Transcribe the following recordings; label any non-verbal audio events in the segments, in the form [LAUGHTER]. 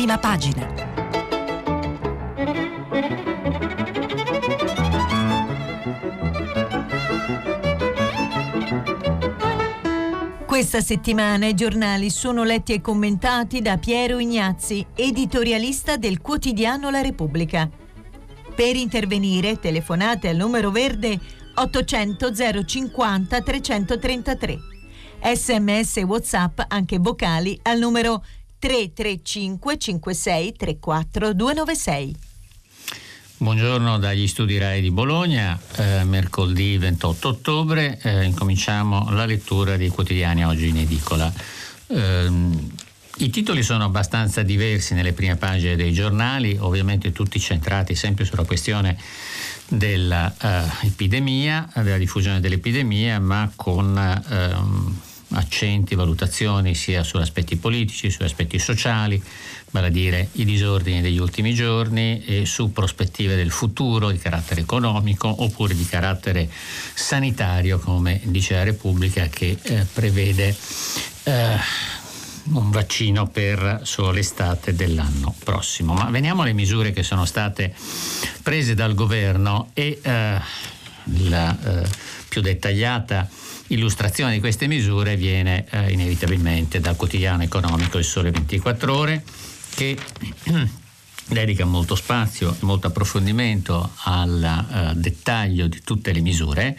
prima pagina. Questa settimana i giornali sono letti e commentati da Piero Ignazzi, editorialista del quotidiano La Repubblica. Per intervenire telefonate al numero verde 800 050 333. Sms WhatsApp anche vocali al numero 335 56 34 296. Buongiorno dagli studi RAI di Bologna, eh, mercoledì 28 ottobre, eh, incominciamo la lettura dei quotidiani oggi in edicola. Eh, I titoli sono abbastanza diversi nelle prime pagine dei giornali, ovviamente tutti centrati sempre sulla questione dell'epidemia, della diffusione dell'epidemia, ma con ehm, accenti, valutazioni sia su aspetti politici, su aspetti sociali, vale a dire i disordini degli ultimi giorni e su prospettive del futuro di carattere economico oppure di carattere sanitario, come dice la Repubblica, che eh, prevede eh, un vaccino per solo l'estate dell'anno prossimo. Ma veniamo alle misure che sono state prese dal governo e eh, la eh, più dettagliata illustrazione di queste misure viene eh, inevitabilmente dal quotidiano economico Il Sole 24 Ore che [CLEARS THROAT] dedica molto spazio e molto approfondimento al uh, dettaglio di tutte le misure.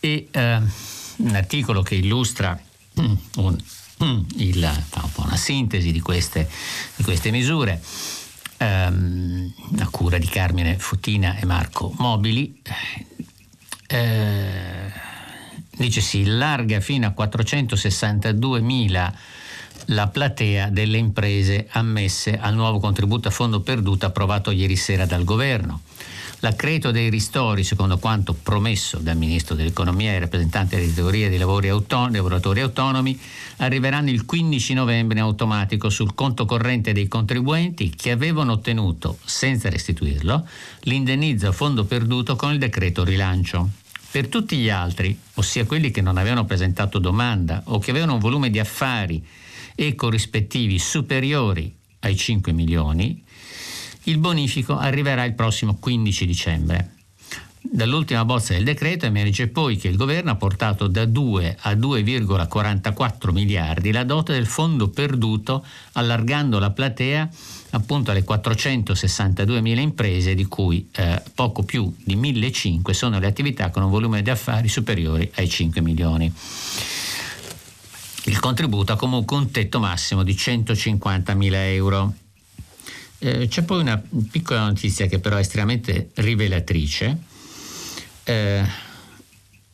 E uh, un articolo che illustra [CLEARS THROAT] un, [CLEARS THROAT] il, una sintesi di queste, di queste misure um, a cura di Carmine Futina e Marco Mobili uh, dice si allarga fino a 462 mila la platea delle imprese ammesse al nuovo contributo a fondo perduto approvato ieri sera dal governo. L'accredito dei ristori, secondo quanto promesso dal Ministro dell'Economia e ai rappresentanti delle teorie dei auton- lavoratori autonomi, arriveranno il 15 novembre in automatico sul conto corrente dei contribuenti che avevano ottenuto, senza restituirlo, l'indennizzo a fondo perduto con il decreto rilancio. Per tutti gli altri, ossia quelli che non avevano presentato domanda o che avevano un volume di affari e corrispettivi superiori ai 5 milioni, il bonifico arriverà il prossimo 15 dicembre. Dall'ultima bozza del decreto emerge poi che il governo ha portato da 2 a 2,44 miliardi la dote del fondo perduto, allargando la platea appunto alle 462 mila imprese, di cui eh, poco più di 1.500 sono le attività con un volume di affari superiori ai 5 milioni il contributo ha comunque un tetto massimo di 150.000 euro. Eh, c'è poi una piccola notizia che però è estremamente rivelatrice. Eh,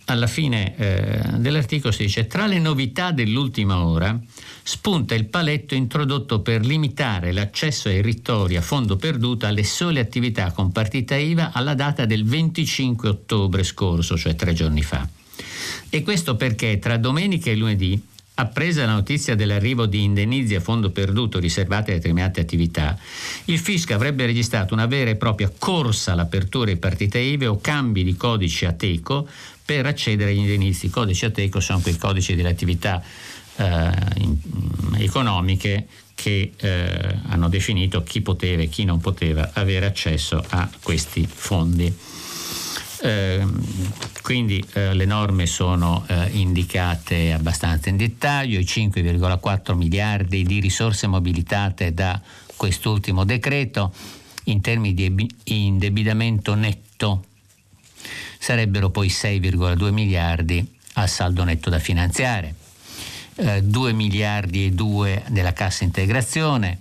alla fine eh, dell'articolo si dice tra le novità dell'ultima ora spunta il paletto introdotto per limitare l'accesso ai ritori a fondo perduto alle sole attività con partita IVA alla data del 25 ottobre scorso, cioè tre giorni fa. E questo perché tra domenica e lunedì Appresa la notizia dell'arrivo di indennizi a fondo perduto riservati a determinate attività, il fisco avrebbe registrato una vera e propria corsa all'apertura di partite IVE o cambi di codici ATECO per accedere agli indennizi. I codici ATECO sono quei codici delle attività eh, in, economiche che eh, hanno definito chi poteva e chi non poteva avere accesso a questi fondi. Eh, quindi eh, le norme sono eh, indicate abbastanza in dettaglio, i 5,4 miliardi di risorse mobilitate da quest'ultimo decreto in termini di indebitamento netto. Sarebbero poi 6,2 miliardi a saldo netto da finanziare, eh, 2 miliardi e 2 della cassa integrazione,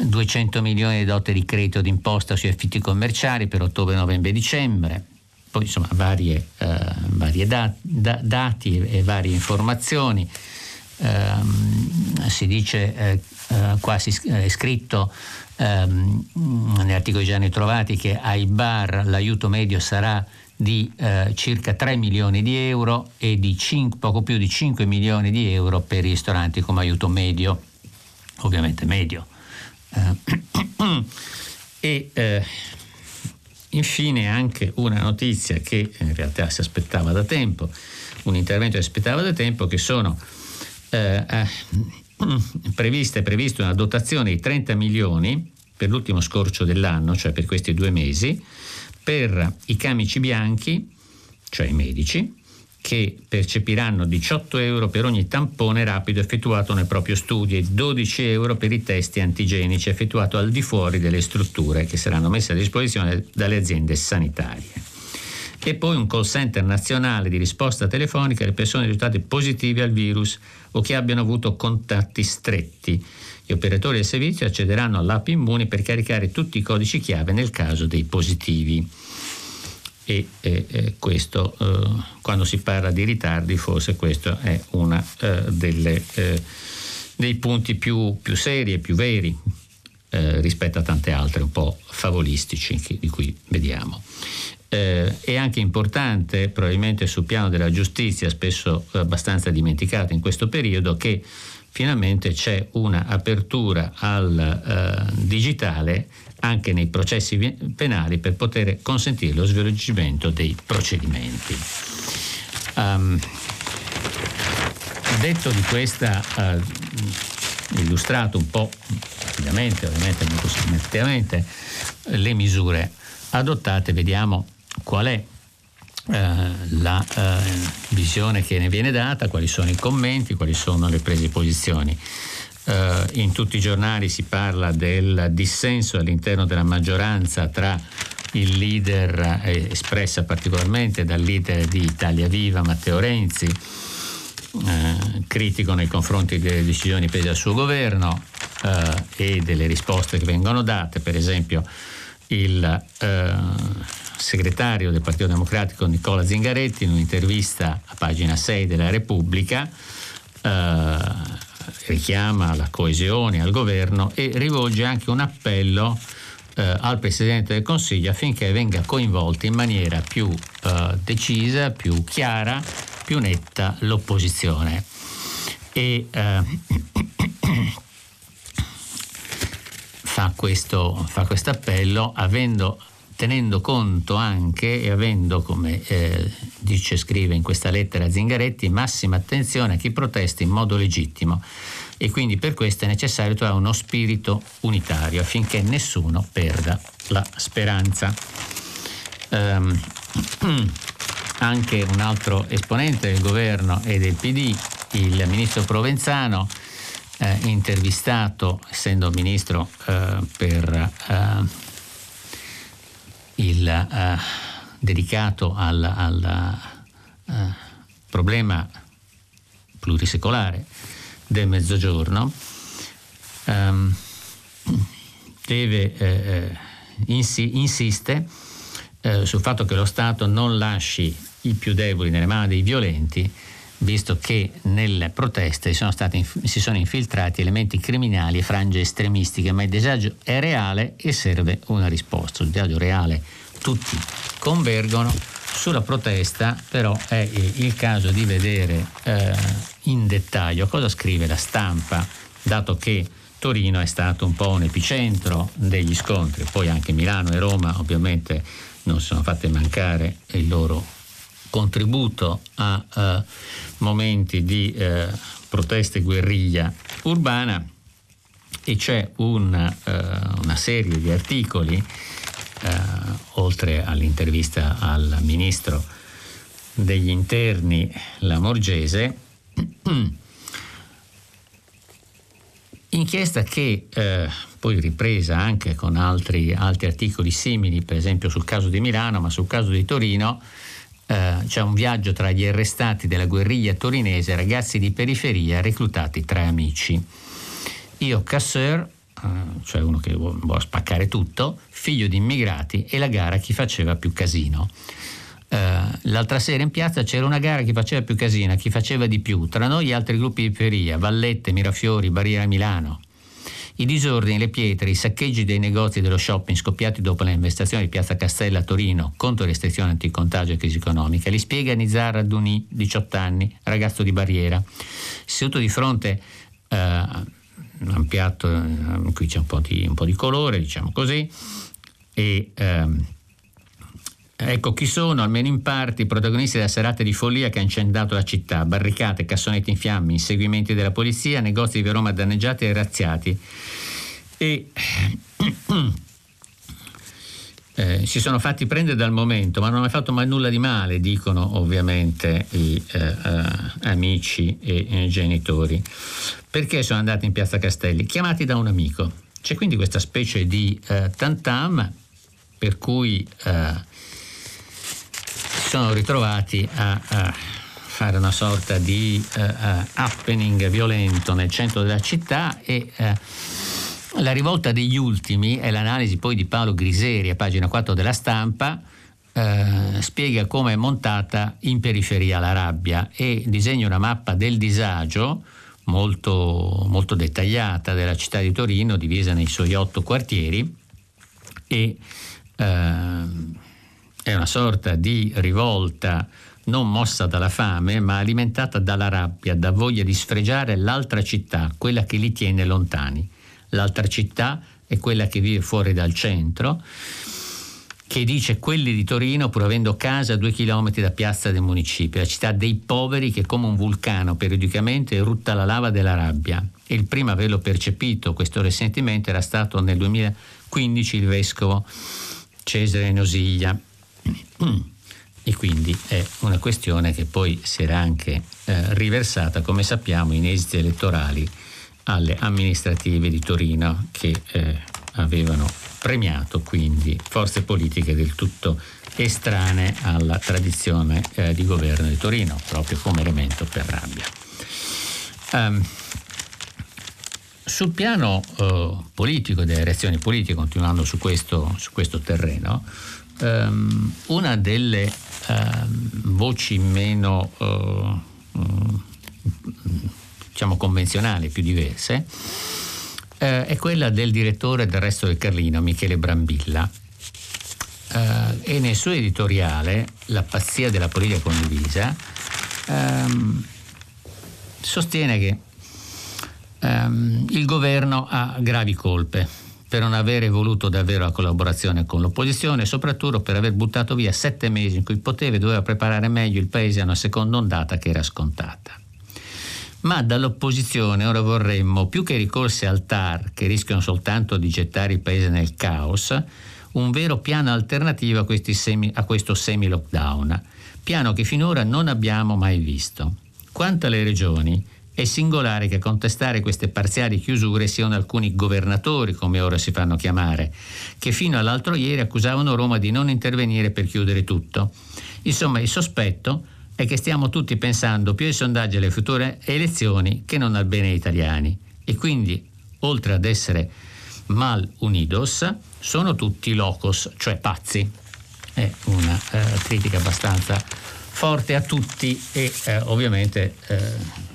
200 milioni di dote di credito d'imposta sui affitti commerciali per ottobre, novembre e dicembre, poi insomma varie, eh, varie da, da, dati e, varie informazioni. Eh, si dice, eh, eh quasi è scritto ehm, negli articoli già ne trovati che ai bar l'aiuto medio sarà di eh, circa 3 milioni di euro e di 5, poco più di 5 milioni di euro per i ristoranti come aiuto medio, ovviamente medio. Eh, [COUGHS] e eh, infine anche una notizia che in realtà si aspettava da tempo, un intervento che si aspettava da tempo, che sono eh, eh prevista, è prevista una dotazione di 30 milioni per l'ultimo scorcio dell'anno, cioè per questi due mesi, per i camici bianchi, cioè i medici, che percepiranno 18 euro per ogni tampone rapido effettuato nel proprio studio e 12 euro per i test antigenici effettuati al di fuori delle strutture che saranno messe a disposizione dalle aziende sanitarie. E poi un call center nazionale di risposta telefonica alle persone risultate positive al virus o che abbiano avuto contatti stretti. Gli operatori del servizio accederanno all'app Immuni per caricare tutti i codici chiave nel caso dei positivi e eh, eh, questo eh, quando si parla di ritardi forse questo è uno eh, eh, dei punti più, più, seri e più veri eh, rispetto a tante altre un po' favolistici che, di cui vediamo. è anche importante, probabilmente sul piano della giustizia, spesso abbastanza dimenticato in questo periodo, che finalmente c'è un'apertura al digitale anche nei processi penali per poter consentire lo svolgimento dei procedimenti. Um, detto di questa, uh, illustrato un po' rapidamente, ovviamente molto segmentatamente, le misure adottate, vediamo qual è uh, la uh, visione che ne viene data, quali sono i commenti, quali sono le prese posizioni. Uh, in tutti i giornali si parla del dissenso all'interno della maggioranza tra il leader, eh, espressa particolarmente dal leader di Italia Viva, Matteo Renzi, eh, critico nei confronti delle decisioni prese dal suo governo eh, e delle risposte che vengono date, per esempio il eh, segretario del Partito Democratico Nicola Zingaretti in un'intervista a pagina 6 della Repubblica eh, richiama alla coesione, al governo e rivolge anche un appello eh, al Presidente del Consiglio affinché venga coinvolta in maniera più eh, decisa, più chiara, più netta l'opposizione. E eh, [COUGHS] fa questo appello avendo tenendo conto anche e avendo, come eh, dice scrive in questa lettera Zingaretti, massima attenzione a chi protesta in modo legittimo e quindi per questo è necessario trovare uno spirito unitario affinché nessuno perda la speranza. Um, [CLEARS THROAT] anche un altro esponente del governo e del PD, il ministro Provenzano, eh, intervistato, essendo ministro eh, per eh, il, uh, dedicato al, al uh, problema plurisecolare del mezzogiorno, um, deve, eh, eh, insi- insiste eh, sul fatto che lo Stato non lasci i più deboli nelle mani dei violenti, visto che nelle proteste sono stati, si sono infiltrati elementi criminali e frange estremistiche, ma il disagio è reale e serve una risposta. Il disagio reale tutti convergono, sulla protesta però è il caso di vedere eh, in dettaglio cosa scrive la stampa, dato che Torino è stato un po' un epicentro degli scontri, poi anche Milano e Roma ovviamente non sono fatte mancare il loro contributo a uh, momenti di uh, proteste guerriglia urbana e c'è una, uh, una serie di articoli, oltre all'intervista al ministro degli interni Lamorgese, [CLEARS THROAT] inchiesta che eh, poi ripresa anche con altri, altri, articoli simili, per esempio sul caso di Milano, ma sul caso di Torino, eh, c'è un viaggio tra gli arrestati della guerriglia torinese, ragazzi di periferia reclutati tra amici. Io, Casseur, eh, cioè uno che vuole spaccare tutto, figlio di immigrati e la gara chi faceva più casino. Uh, l'altra sera in piazza c'era una gara chi faceva più casino, chi faceva di più, tra noi e altri gruppi di periferia, Vallette, Mirafiori, Barriera Milano. I disordini, le pietre, i saccheggi dei negozi dello shopping scoppiati dopo le investigazioni di Piazza Castella a Torino contro restrizioni anticontagio e crisi economica, li spiega Nizar Raduni, 18 anni, ragazzo di Barriera. Seduto di fronte uh, a un piatto, uh, qui c'è un po, di, un po' di colore, diciamo così, e... Um, Ecco chi sono, almeno in parte, i protagonisti della serata di follia che ha incendiato la città, barricate, cassonetti in fiamme, inseguimenti della polizia, negozi di Roma danneggiati e razziati. E [CLEARS THROAT] eh, si sono fatti prendere dal momento, ma non hanno fatto mai nulla di male, dicono ovviamente i eh, eh, amici e eh, genitori. Perché sono andati in piazza Castelli? Chiamati da un amico. C'è quindi questa specie di eh, tantam per cui eh, sono ritrovati a, a fare una sorta di uh, happening violento nel centro della città e uh, la rivolta degli ultimi è l'analisi poi di Paolo Griseri a pagina 4 della stampa spiega come è montata in periferia la rabbia e disegna una mappa del disagio molto, molto dettagliata della città di Torino divisa nei suoi otto quartieri e è una sorta di rivolta non mossa dalla fame, ma alimentata dalla rabbia, da voglia di sfregiare l'altra città, quella che li tiene lontani. L'altra città è quella che vive fuori dal centro, che dice quelli di Torino, pur avendo casa a due chilometri da piazza del municipio, la città dei poveri che come un vulcano periodicamente erutta la lava della rabbia. E il primo averlo percepito, questo risentimento, era stato nel 2015 il vescovo Cesare Nosiglia e quindi è una questione che poi si era anche eh, riversata, come sappiamo, in esiti elettorali alle amministrative di Torino che eh, avevano premiato quindi forze politiche del tutto estranee alla tradizione eh, di governo di Torino, proprio come elemento per rabbia. Um, sul piano uh, politico, delle reazioni politiche, continuando su questo, su questo terreno, Um, una delle uh, voci meno uh, diciamo convenzionali, più diverse, uh, è quella del direttore del Resto del Carlino, Michele Brambilla. Eh, e nel suo editoriale, La pazzia della politica condivisa, um, sostiene che um, il governo ha gravi colpe per non avere voluto davvero la collaborazione con l'opposizione e soprattutto per aver buttato via sette mesi in cui poteva e doveva preparare meglio il Paese a una seconda ondata che era scontata. Ma dall'opposizione ora vorremmo, più che ricorsi al TAR, che rischiano soltanto di gettare il Paese nel caos, un vero piano alternativo a, semi, a questo semi-lockdown, piano che finora non abbiamo mai visto. Quanto alle regioni, è singolare che a contestare queste parziali chiusure siano alcuni governatori, come ora si fanno chiamare, che fino all'altro ieri accusavano Roma di non intervenire per chiudere tutto. Insomma, il sospetto è che stiamo tutti pensando più ai sondaggi alle future elezioni che non al bene italiani. E quindi, oltre ad essere mal unidos, sono tutti locos, cioè pazzi. È una eh, critica abbastanza forte a tutti e eh, ovviamente eh,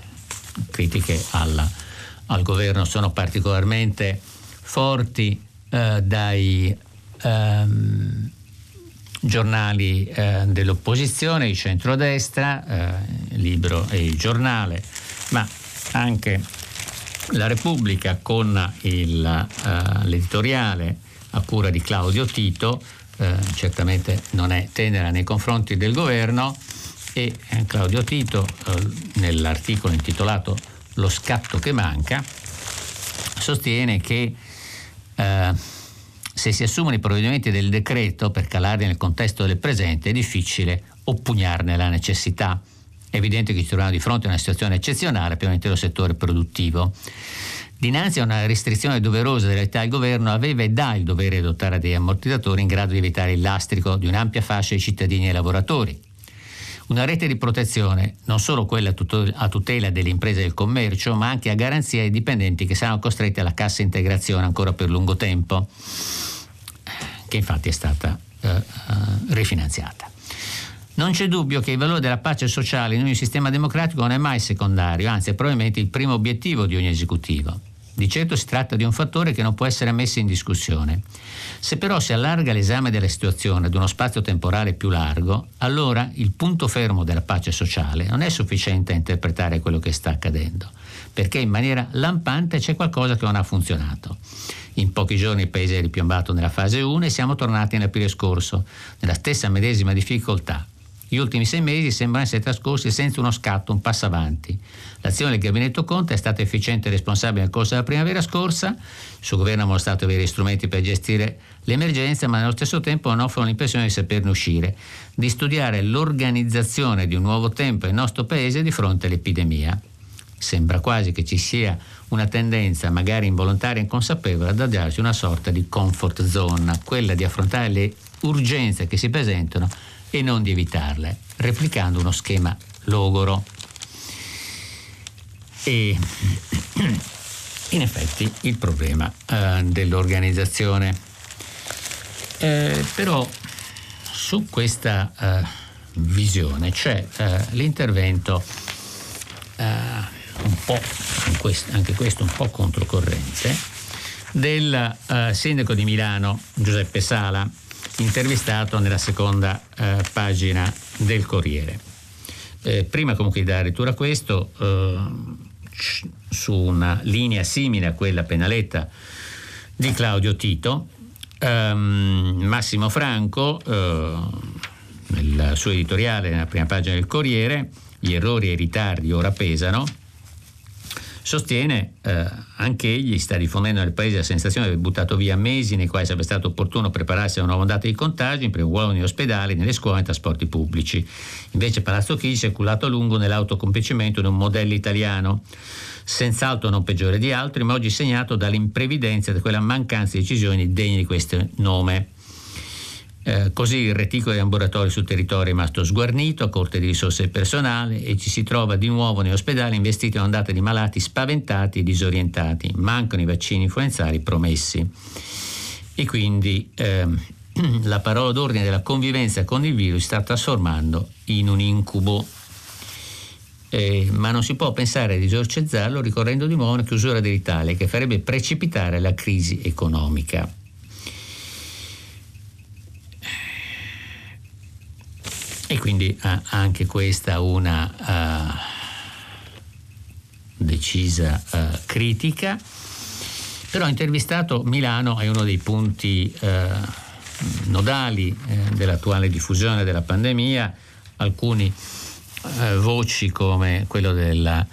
critiche alla, al governo sono particolarmente forti eh, dai ehm, giornali eh, dell'opposizione, il centrodestra, eh, il libro e il giornale, ma anche la Repubblica con il, eh, l'editoriale a cura di Claudio Tito, eh, certamente non è tenera nei confronti del governo, e eh, Claudio Tito eh, nell'articolo intitolato Lo scatto che manca sostiene che eh, se si assumono i provvedimenti del decreto per calarli nel contesto del presente è difficile oppugnarne la necessità. È evidente che ci troviamo di fronte a una situazione eccezionale per un intero settore produttivo. Dinanzi a una restrizione doverosa dell'età, il governo aveva e dà il dovere di adottare degli ammortizzatori in grado di evitare il lastrico di un'ampia fascia di cittadini e lavoratori una rete di protezione, non solo quella a tutela delle imprese del commercio, ma anche a garanzia dei dipendenti che saranno costretti alla cassa integrazione ancora per lungo tempo, che infatti è stata eh, eh, rifinanziata. Non c'è dubbio che il valore della pace sociale in ogni sistema democratico non è mai secondario, anzi è probabilmente il primo obiettivo di ogni esecutivo. Di certo si tratta di un fattore che non può essere messo in discussione. Se però si allarga l'esame della situazione ad uno spazio temporale più largo, allora il punto fermo della pace sociale non è sufficiente a interpretare quello che sta accadendo, perché in maniera lampante c'è qualcosa che non ha funzionato. In pochi giorni il paese è ripiombato nella fase 1 e siamo tornati nell'aprile scorso, nella stessa medesima difficoltà. Gli ultimi sei mesi sembrano essere trascorsi senza uno scatto, un passo avanti. L'azione del gabinetto Conte è stata efficiente e responsabile nel corso della primavera scorsa, il suo governo ha mostrato avere strumenti per gestire l'emergenza, ma nello stesso tempo non offrono l'impressione di saperne uscire, di studiare l'organizzazione di un nuovo tempo nel nostro paese di fronte all'epidemia. Sembra quasi che ci sia una tendenza, magari involontaria e inconsapevole, ad darsi una sorta di comfort zone, quella di affrontare le urgenze che si presentano e non di evitarle, replicando uno schema logoro. E in effetti il problema eh, dell'organizzazione. Eh, però su questa eh, visione c'è eh, l'intervento eh, un po', anche questo un po' controcorrente, del eh, sindaco di Milano Giuseppe Sala, intervistato nella seconda pagina del Corriere. Prima comunque di dare lettura a questo, su una linea simile a quella penaletta di Claudio Tito, ehm, Massimo Franco, eh, nel suo editoriale, nella prima pagina del Corriere, gli errori e i ritardi ora pesano, sostiene eh, anche egli sta diffondendo nel paese la sensazione di aver buttato via mesi nei quali sarebbe stato opportuno prepararsi a una nuova ondata di contagi in primo luogo negli ospedali, nelle scuole e nei trasporti pubblici. Invece Palazzo Chigi si è cullato a lungo nell'autocompicimento di un modello italiano senz'altro non peggiore di altri, ma oggi segnato dall'imprevidenza da quella mancanza di decisioni degne di questo nome. Eh, così il reticolo degli ambulatori sul territorio è rimasto sguarnito a corte di risorse personali e ci si trova di nuovo negli ospedali investiti da ondate di malati spaventati e disorientati. Mancano i vaccini influenzali promessi. E quindi eh, [CLEARS THROAT] la parola d'ordine della convivenza con il virus si sta trasformando in un incubo. Eh, ma non si può pensare di esorcizzarlo ricorrendo di nuovo a una chiusura dell'Italia che farebbe precipitare la crisi economica. E quindi ha anche questa una uh, decisa uh, critica. Però intervistato Milano è uno dei punti uh, nodali dell'attuale diffusione della pandemia. Alcuni voci come quello del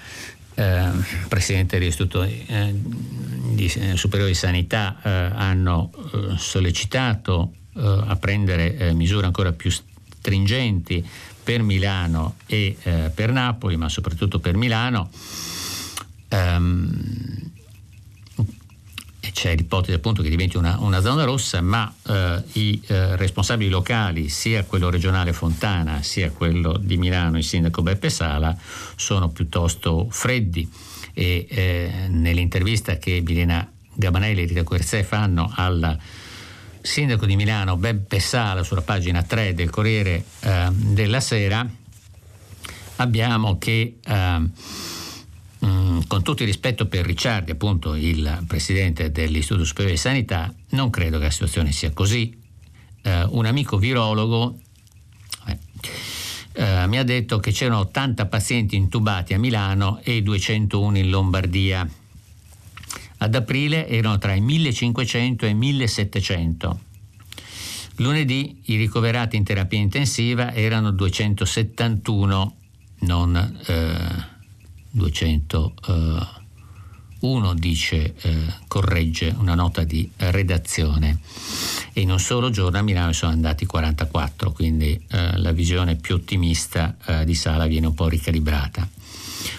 Presidente dell'Istituto di, Superiore di Sanità hanno sollecitato a prendere misure ancora più stringenti per Milano e eh, per Napoli, ma soprattutto per Milano. Um, c'è l'ipotesi appunto che diventi una, una zona rossa, ma eh, i eh, responsabili locali, sia quello regionale Fontana, sia quello di Milano, il sindaco Beppe Sala, sono piuttosto freddi e eh, nell'intervista che Bilena Gabanelli e Rita Querzè fanno alla sindaco di Milano Beppe Sala sulla pagina 3 del Corriere eh, della Sera abbiamo che eh, mh, mm, con tutto il rispetto per Ricciardi appunto il presidente dell'Istituto Superiore di Sanità non credo che la situazione sia così. Eh, un amico virologo eh, eh, mi ha detto che c'erano 80 pazienti intubati a Milano e 201 in Lombardia ad aprile erano tra i 1500 e i 1700. Lunedì i ricoverati in terapia intensiva erano 271, non eh, 201, dice, eh, corregge una nota di redazione. E in un solo giorno a Milano sono andati 44, quindi eh, la visione più ottimista eh, di Sala viene un po' ricalibrata.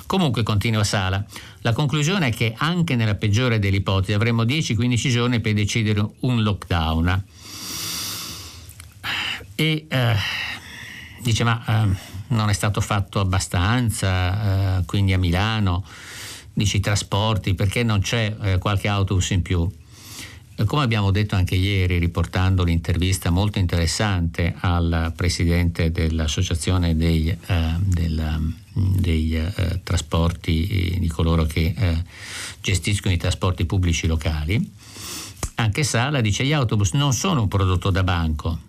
Comunque, continua Sala, la conclusione è che anche nella peggiore delle ipotesi avremo 10-15 giorni per decidere un lockdown. E eh, dice, ma eh, non è stato fatto abbastanza, eh, quindi a Milano, dice i trasporti, perché non c'è eh, qualche autobus in più? Come abbiamo detto anche ieri, riportando l'intervista molto interessante al presidente dell'associazione dei, eh, del, dei eh, trasporti, di coloro che eh, gestiscono i trasporti pubblici locali, anche Sala dice gli autobus non sono un prodotto da banco.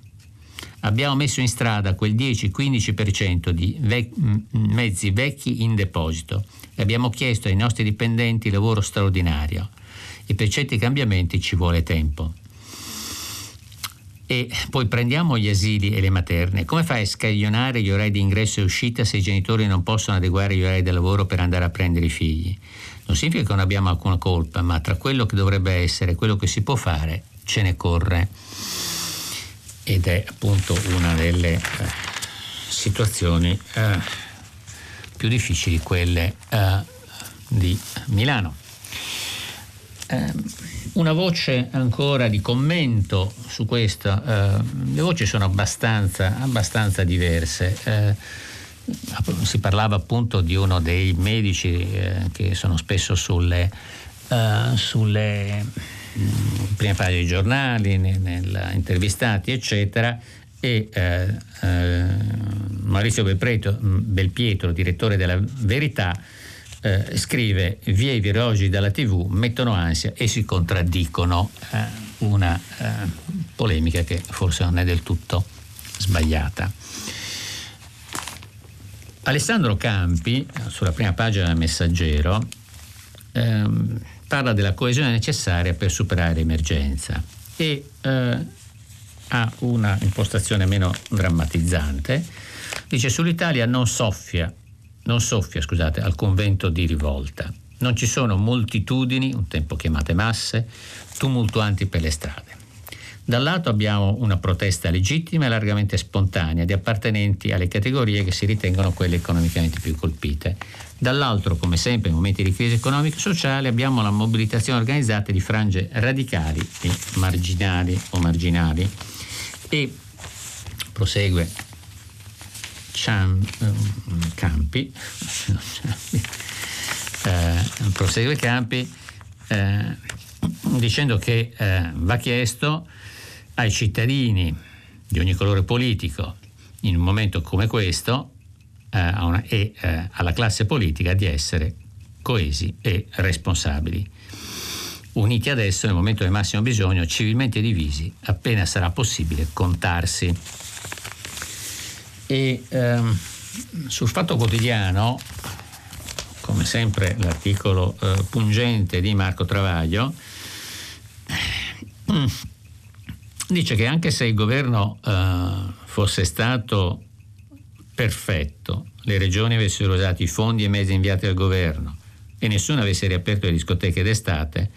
Abbiamo messo in strada quel 10-15% di vec- mezzi vecchi in deposito e abbiamo chiesto ai nostri dipendenti lavoro straordinario e per certi cambiamenti ci vuole tempo. E poi prendiamo gli asili e le materne. Come fai a scaglionare gli orari di ingresso e uscita se i genitori non possono adeguare gli orari del lavoro per andare a prendere i figli? Non significa che non abbiamo alcuna colpa, ma tra quello che dovrebbe essere e quello che si può fare ce ne corre. Ed è appunto una delle eh, situazioni eh, più difficili, quelle eh, di Milano. Ehm, una voce ancora di commento su questo, eh, le voci sono abbastanza, abbastanza diverse. Eh, si parlava appunto di uno dei medici eh, che sono spesso sulle, uh, sulle mm, prime pagine dei giornali, ne, nel, intervistati, eccetera, e eh, eh, Maurizio Belpietro, Belpietro, direttore della Verità, eh, scrive i virologi dalla tv mettono ansia e si contraddicono eh, una eh, polemica che forse non è del tutto sbagliata. Alessandro Campi, sulla prima pagina del Messaggero, ehm, parla della coesione necessaria per superare l'emergenza e eh, ha una impostazione meno drammatizzante. Dice sull'Italia non soffia non soffia, scusate, al convento di rivolta. Non ci sono moltitudini, un tempo chiamate masse, tumultuanti per le strade. Dal lato abbiamo una protesta legittima e largamente spontanea di appartenenti alle categorie che si ritengono quelle economicamente più colpite. Dall'altro, come sempre in momenti di crisi economica e sociale, abbiamo la mobilitazione organizzata di frange radicali e marginali o marginali. E prosegue Ciam, ehm, Campi, eh, prosegue Campi eh, dicendo che eh, va chiesto ai cittadini di ogni colore politico in un momento come questo eh, una, e eh, alla classe politica di essere coesi e responsabili. Uniti adesso nel momento del massimo bisogno, civilmente divisi, appena sarà possibile contarsi. E ehm, sul Fatto Quotidiano, come sempre l'articolo eh, pungente di Marco Travaglio, eh, dice che anche se il governo eh, fosse stato perfetto, le regioni avessero usato i fondi e mezzi inviati dal governo e nessuno avesse riaperto le discoteche d'estate,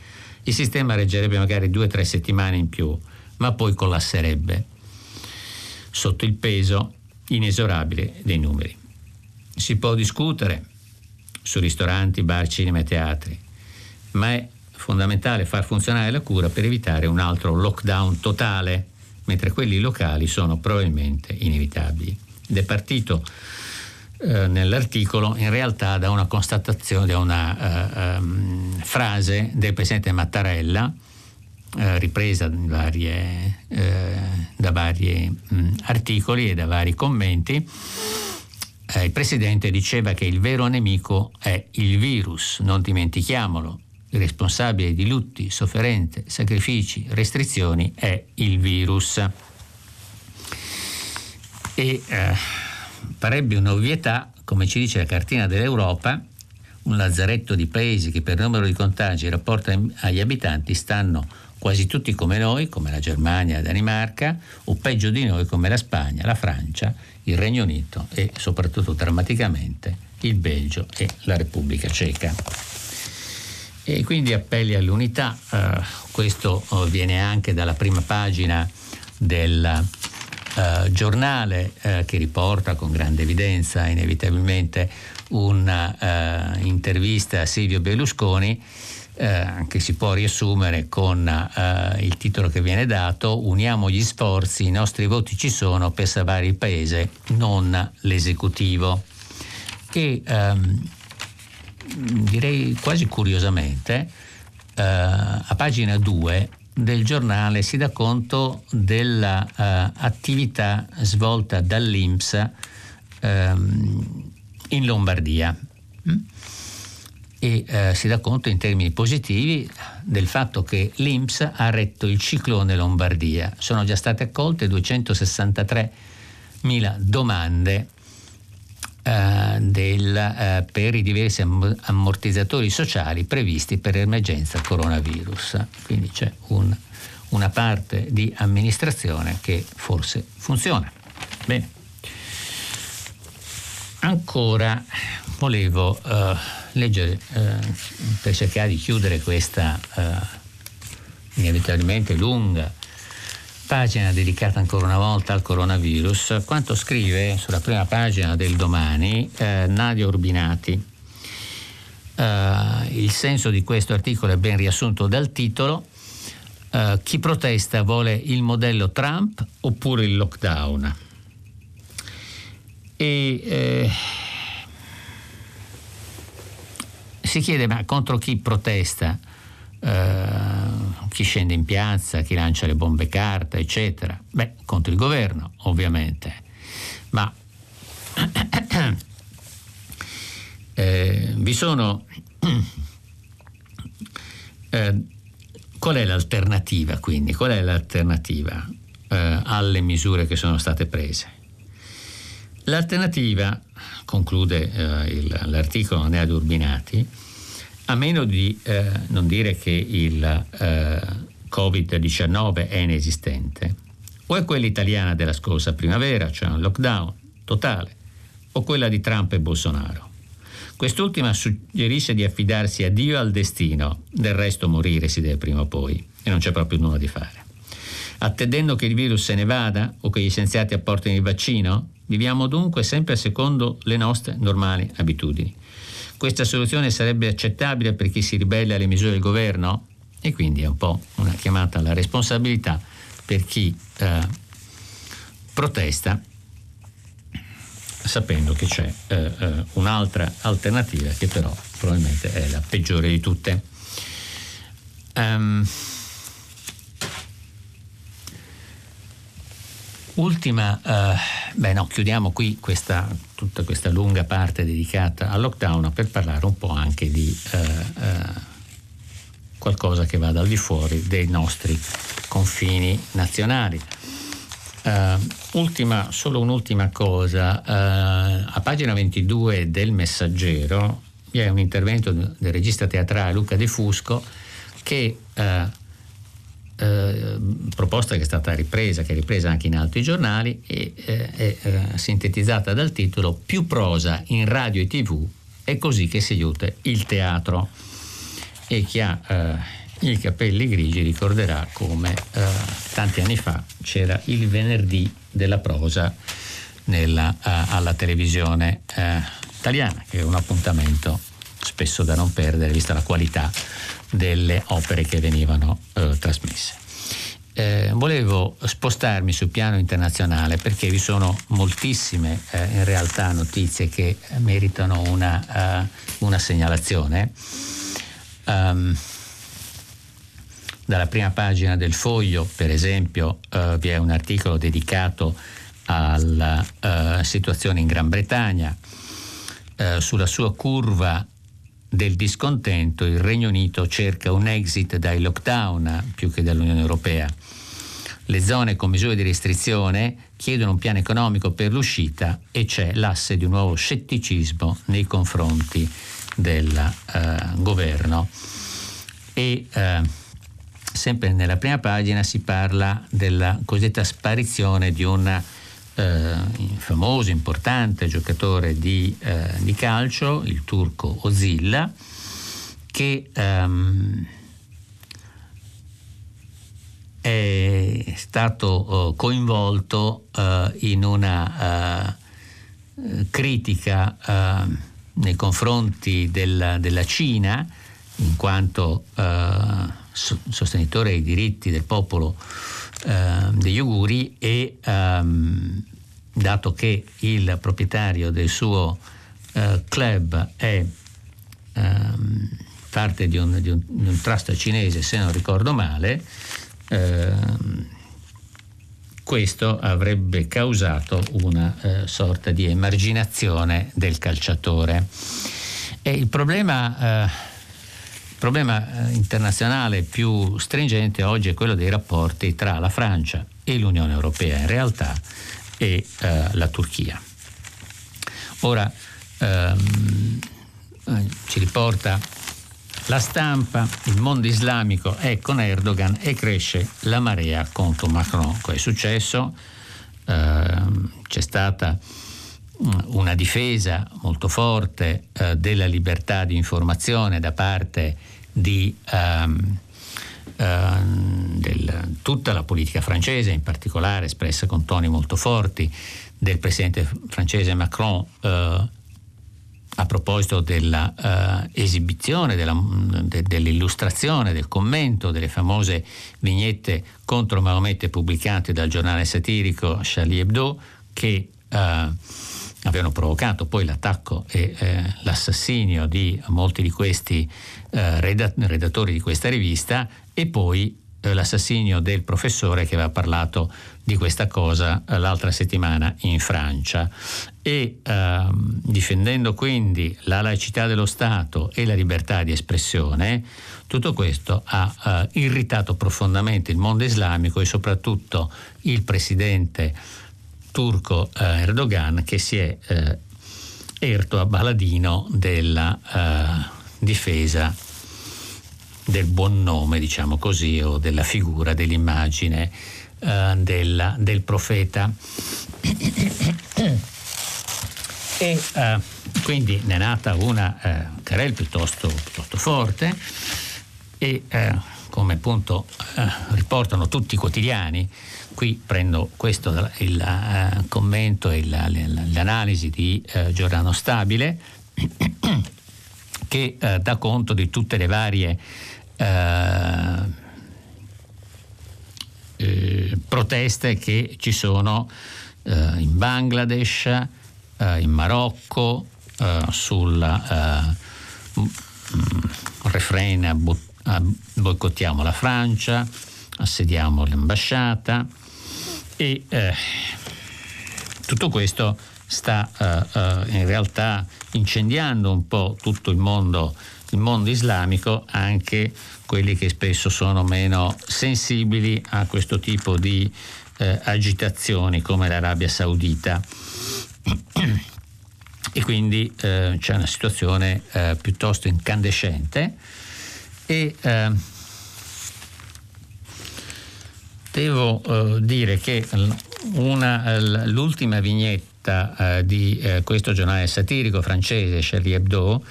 il sistema reggerebbe magari due o tre settimane in più, ma poi collasserebbe sotto il peso inesorabile dei numeri. Si può discutere su ristoranti, bar, cinema e teatri, ma è fondamentale far funzionare la cura per evitare un altro lockdown totale, mentre quelli locali sono probabilmente inevitabili. Ed è partito eh, nell'articolo in realtà da una constatazione, da una uh, um, frase del presidente Mattarella, eh, ripresa varie, eh, da vari articoli e da vari commenti, eh, il Presidente diceva che il vero nemico è il virus, non dimentichiamolo. Il responsabile di lutti, sofferenze, sacrifici, restrizioni è il virus. E eh, parebbe un'ovvietà, come ci dice la cartina dell'Europa, un lazzaretto di paesi che per numero di contagi e rapporto agli abitanti stanno quasi tutti come noi, come la Germania la Danimarca, o peggio di noi come la Spagna, la Francia, il Regno Unito e soprattutto drammaticamente il Belgio e la Repubblica Ceca. E quindi appelli all'unità, eh, questo eh, viene anche dalla prima pagina del eh, giornale che riporta con grande evidenza inevitabilmente un'intervista a Silvio Berlusconi eh, che si può riassumere con eh, il titolo che viene dato, uniamo gli sforzi, i nostri voti ci sono per salvare il paese, non l'esecutivo. E ehm, direi quasi curiosamente, eh, a pagina 2 del giornale si dà conto dell'attività eh, svolta dall'INPS ehm, in Lombardia. Mm? E eh, si dà conto in termini positivi del fatto che l'INPS ha retto il ciclone Lombardia. Sono già state accolte 263 mila domande eh, del, eh, per i diversi ammortizzatori sociali previsti per l'emergenza coronavirus. Quindi c'è un, una parte di amministrazione che forse funziona. Bene. Ancora volevo uh, leggere uh, per cercare di chiudere questa uh, inevitabilmente lunga pagina dedicata ancora una volta al coronavirus, quanto scrive sulla prima pagina del domani eh, Nadia Urbinati. Uh, il senso di questo articolo è ben riassunto dal titolo. Uh, chi protesta vuole il modello Trump oppure il lockdown? E eh, si chiede ma contro chi protesta? Uh, chi scende in piazza, chi lancia le bombe carta, eccetera. Beh, contro il governo, ovviamente. Ma [COUGHS] eh, vi sono... [COUGHS] eh, qual è l'alternativa quindi? Qual è l'alternativa eh, alle misure che sono state prese? L'alternativa, conclude eh, il, l'articolo Nea Urbinati, a meno di eh, non dire che il eh, Covid-19 è inesistente, o è quella italiana della scorsa primavera, cioè un lockdown totale, o quella di Trump e Bolsonaro. Quest'ultima suggerisce di affidarsi a Dio e al destino, del resto morire si deve prima o poi e non c'è proprio nulla di fare. Attendendo che il virus se ne vada o che gli scienziati apportino il vaccino, viviamo dunque sempre secondo le nostre normali abitudini. Questa soluzione sarebbe accettabile per chi si ribella alle misure del governo? E quindi è un po' una chiamata alla responsabilità per chi eh, protesta sapendo che c'è eh, eh, un'altra alternativa che però probabilmente è la peggiore di tutte. Um, Ultima, eh, beh no, chiudiamo qui questa, tutta questa lunga parte dedicata al lockdown per parlare un po' anche di eh, eh, qualcosa che vada al di fuori dei nostri confini nazionali. Uh, ultima, solo un'ultima cosa, uh, a pagina 22 del Messaggero vi è un intervento del regista teatrale Luca De Fusco che uh, eh, proposta che è stata ripresa, che è ripresa anche in altri giornali e eh, è eh, sintetizzata dal titolo Più prosa in radio e tv è così che si aiuta il teatro e chi ha eh, i capelli grigi ricorderà come eh, tanti anni fa c'era il venerdì della prosa nella, alla televisione italiana che è un appuntamento spesso da non perdere vista la qualità delle opere che venivano eh, trasmesse. Eh, volevo spostarmi sul piano internazionale perché vi sono moltissime eh, in realtà notizie che meritano una, uh, una segnalazione. Um, dalla prima pagina del foglio, per esempio, uh, vi è un articolo dedicato alla uh, situazione in Gran Bretagna, sulla sua curva del discontento il Regno Unito cerca un exit dai lockdown più che dall'Unione Europea. Le zone con misure di restrizione chiedono un piano economico per l'uscita e c'è l'asse di un nuovo scetticismo nei confronti del eh, governo. E eh, sempre nella prima pagina si parla della cosiddetta sparizione di un eh, famoso, importante giocatore di, eh, di, calcio, il turco Ozilla, che ehm, è stato eh, coinvolto eh, in una eh, critica eh, nei confronti della, della, Cina, in quanto sostenitore dei diritti del popolo eh, degli auguri e ehm, dato che il proprietario del suo eh, club è ehm, parte di un, di, un, di un, trust cinese, se non ricordo male, ehm, questo avrebbe causato una eh, sorta di emarginazione del calciatore. E il problema eh, problema eh, internazionale più stringente oggi è quello dei rapporti tra la Francia e l'Unione Europea in realtà e eh, la Turchia. Ora ehm, eh, ci riporta la stampa, il mondo islamico è con Erdogan e cresce la marea contro Macron. Cosa è successo? Eh, c'è stata mm, una difesa molto forte eh, della libertà di informazione da parte di ehm, del, tutta la politica francese, in particolare espressa con toni molto forti, del presidente francese Macron eh, a proposito dell'esibizione, della, de, dell'illustrazione, del commento delle famose vignette contro Maomette pubblicate dal giornale satirico Charlie Hebdo che uh, avevano provocato poi l'attacco e eh, l'assassinio di molti di questi eh, redattori di questa rivista e poi eh, l'assassinio del professore che aveva parlato di questa cosa eh, l'altra settimana in Francia. E ehm, difendendo quindi la laicità dello Stato e la libertà di espressione, tutto questo ha eh, irritato profondamente il mondo islamico e soprattutto il presidente turco eh, Erdogan che si è eh, erto a baladino della eh, difesa del buon nome, diciamo così, o della figura, dell'immagine eh, della, del profeta. e eh, quindi ne è nata una eh, querel piuttosto, piuttosto forte e eh, come appunto riportano tutti i quotidiani, qui prendo questo il uh, commento e la, l'analisi di uh, Giordano Stabile che uh, dà conto di tutte le varie eh, proteste che ci sono in Bangladesh, in Marocco, sul refrain a, bo- a boicottiamo la Francia, assediamo l'ambasciata e tutto questo sta in realtà incendiando un po' tutto il mondo il mondo islamico, anche quelli che spesso sono meno sensibili a questo tipo di eh, agitazioni come l'Arabia Saudita. E quindi eh, c'è una situazione eh, piuttosto incandescente e eh, devo eh, dire che una, l'ultima vignetta eh, di questo giornale satirico francese, Charlie Hebdo,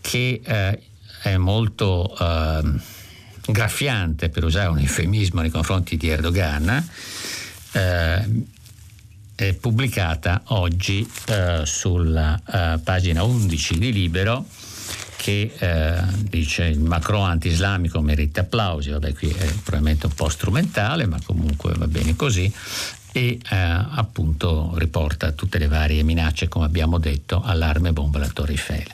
che eh, è molto eh, graffiante, per usare un eufemismo nei confronti di Erdogan, eh, è pubblicata oggi eh, sulla eh, pagina 11 di Libero che eh, dice il Macron anti-islamico merita applausi, vabbè qui è probabilmente un po' strumentale, ma comunque va bene così, e eh, appunto riporta tutte le varie minacce, come abbiamo detto, all'arme bomba alla Torre Eiffel.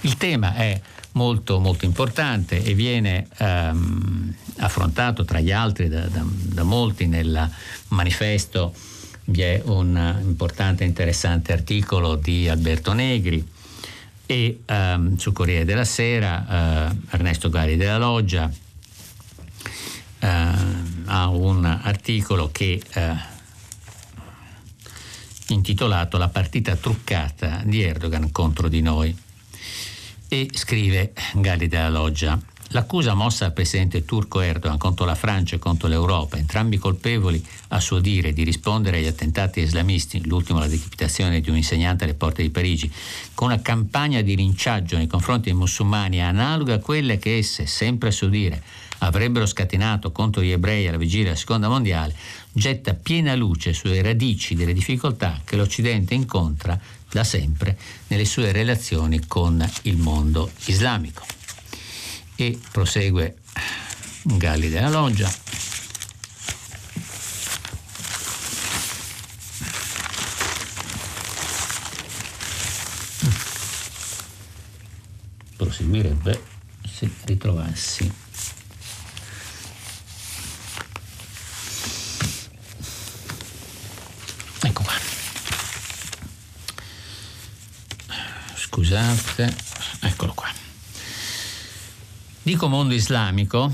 Il tema è molto, molto importante e viene ehm, affrontato tra gli altri da, da, da molti nel manifesto. Vi è un importante e interessante articolo di Alberto Negri e ehm, sul Corriere della Sera eh, Ernesto Gari della Loggia eh, ha un articolo che eh, intitolato La partita truccata di Erdogan contro di noi. E scrive Galli della Loggia. L'accusa mossa al presidente turco Erdogan contro la Francia e contro l'Europa, entrambi colpevoli a suo dire di rispondere agli attentati islamisti, l'ultimo la decapitazione di un insegnante alle porte di Parigi, con una campagna di linciaggio nei confronti dei musulmani analoga a quelle che esse, sempre a suo dire, avrebbero scatenato contro gli ebrei alla vigilia della seconda mondiale, getta piena luce sulle radici delle difficoltà che l'Occidente incontra da sempre nelle sue relazioni con il mondo islamico. E prosegue Galli della Loggia. Proseguirebbe se ritrovassi scusate, eccolo qua. Dico mondo islamico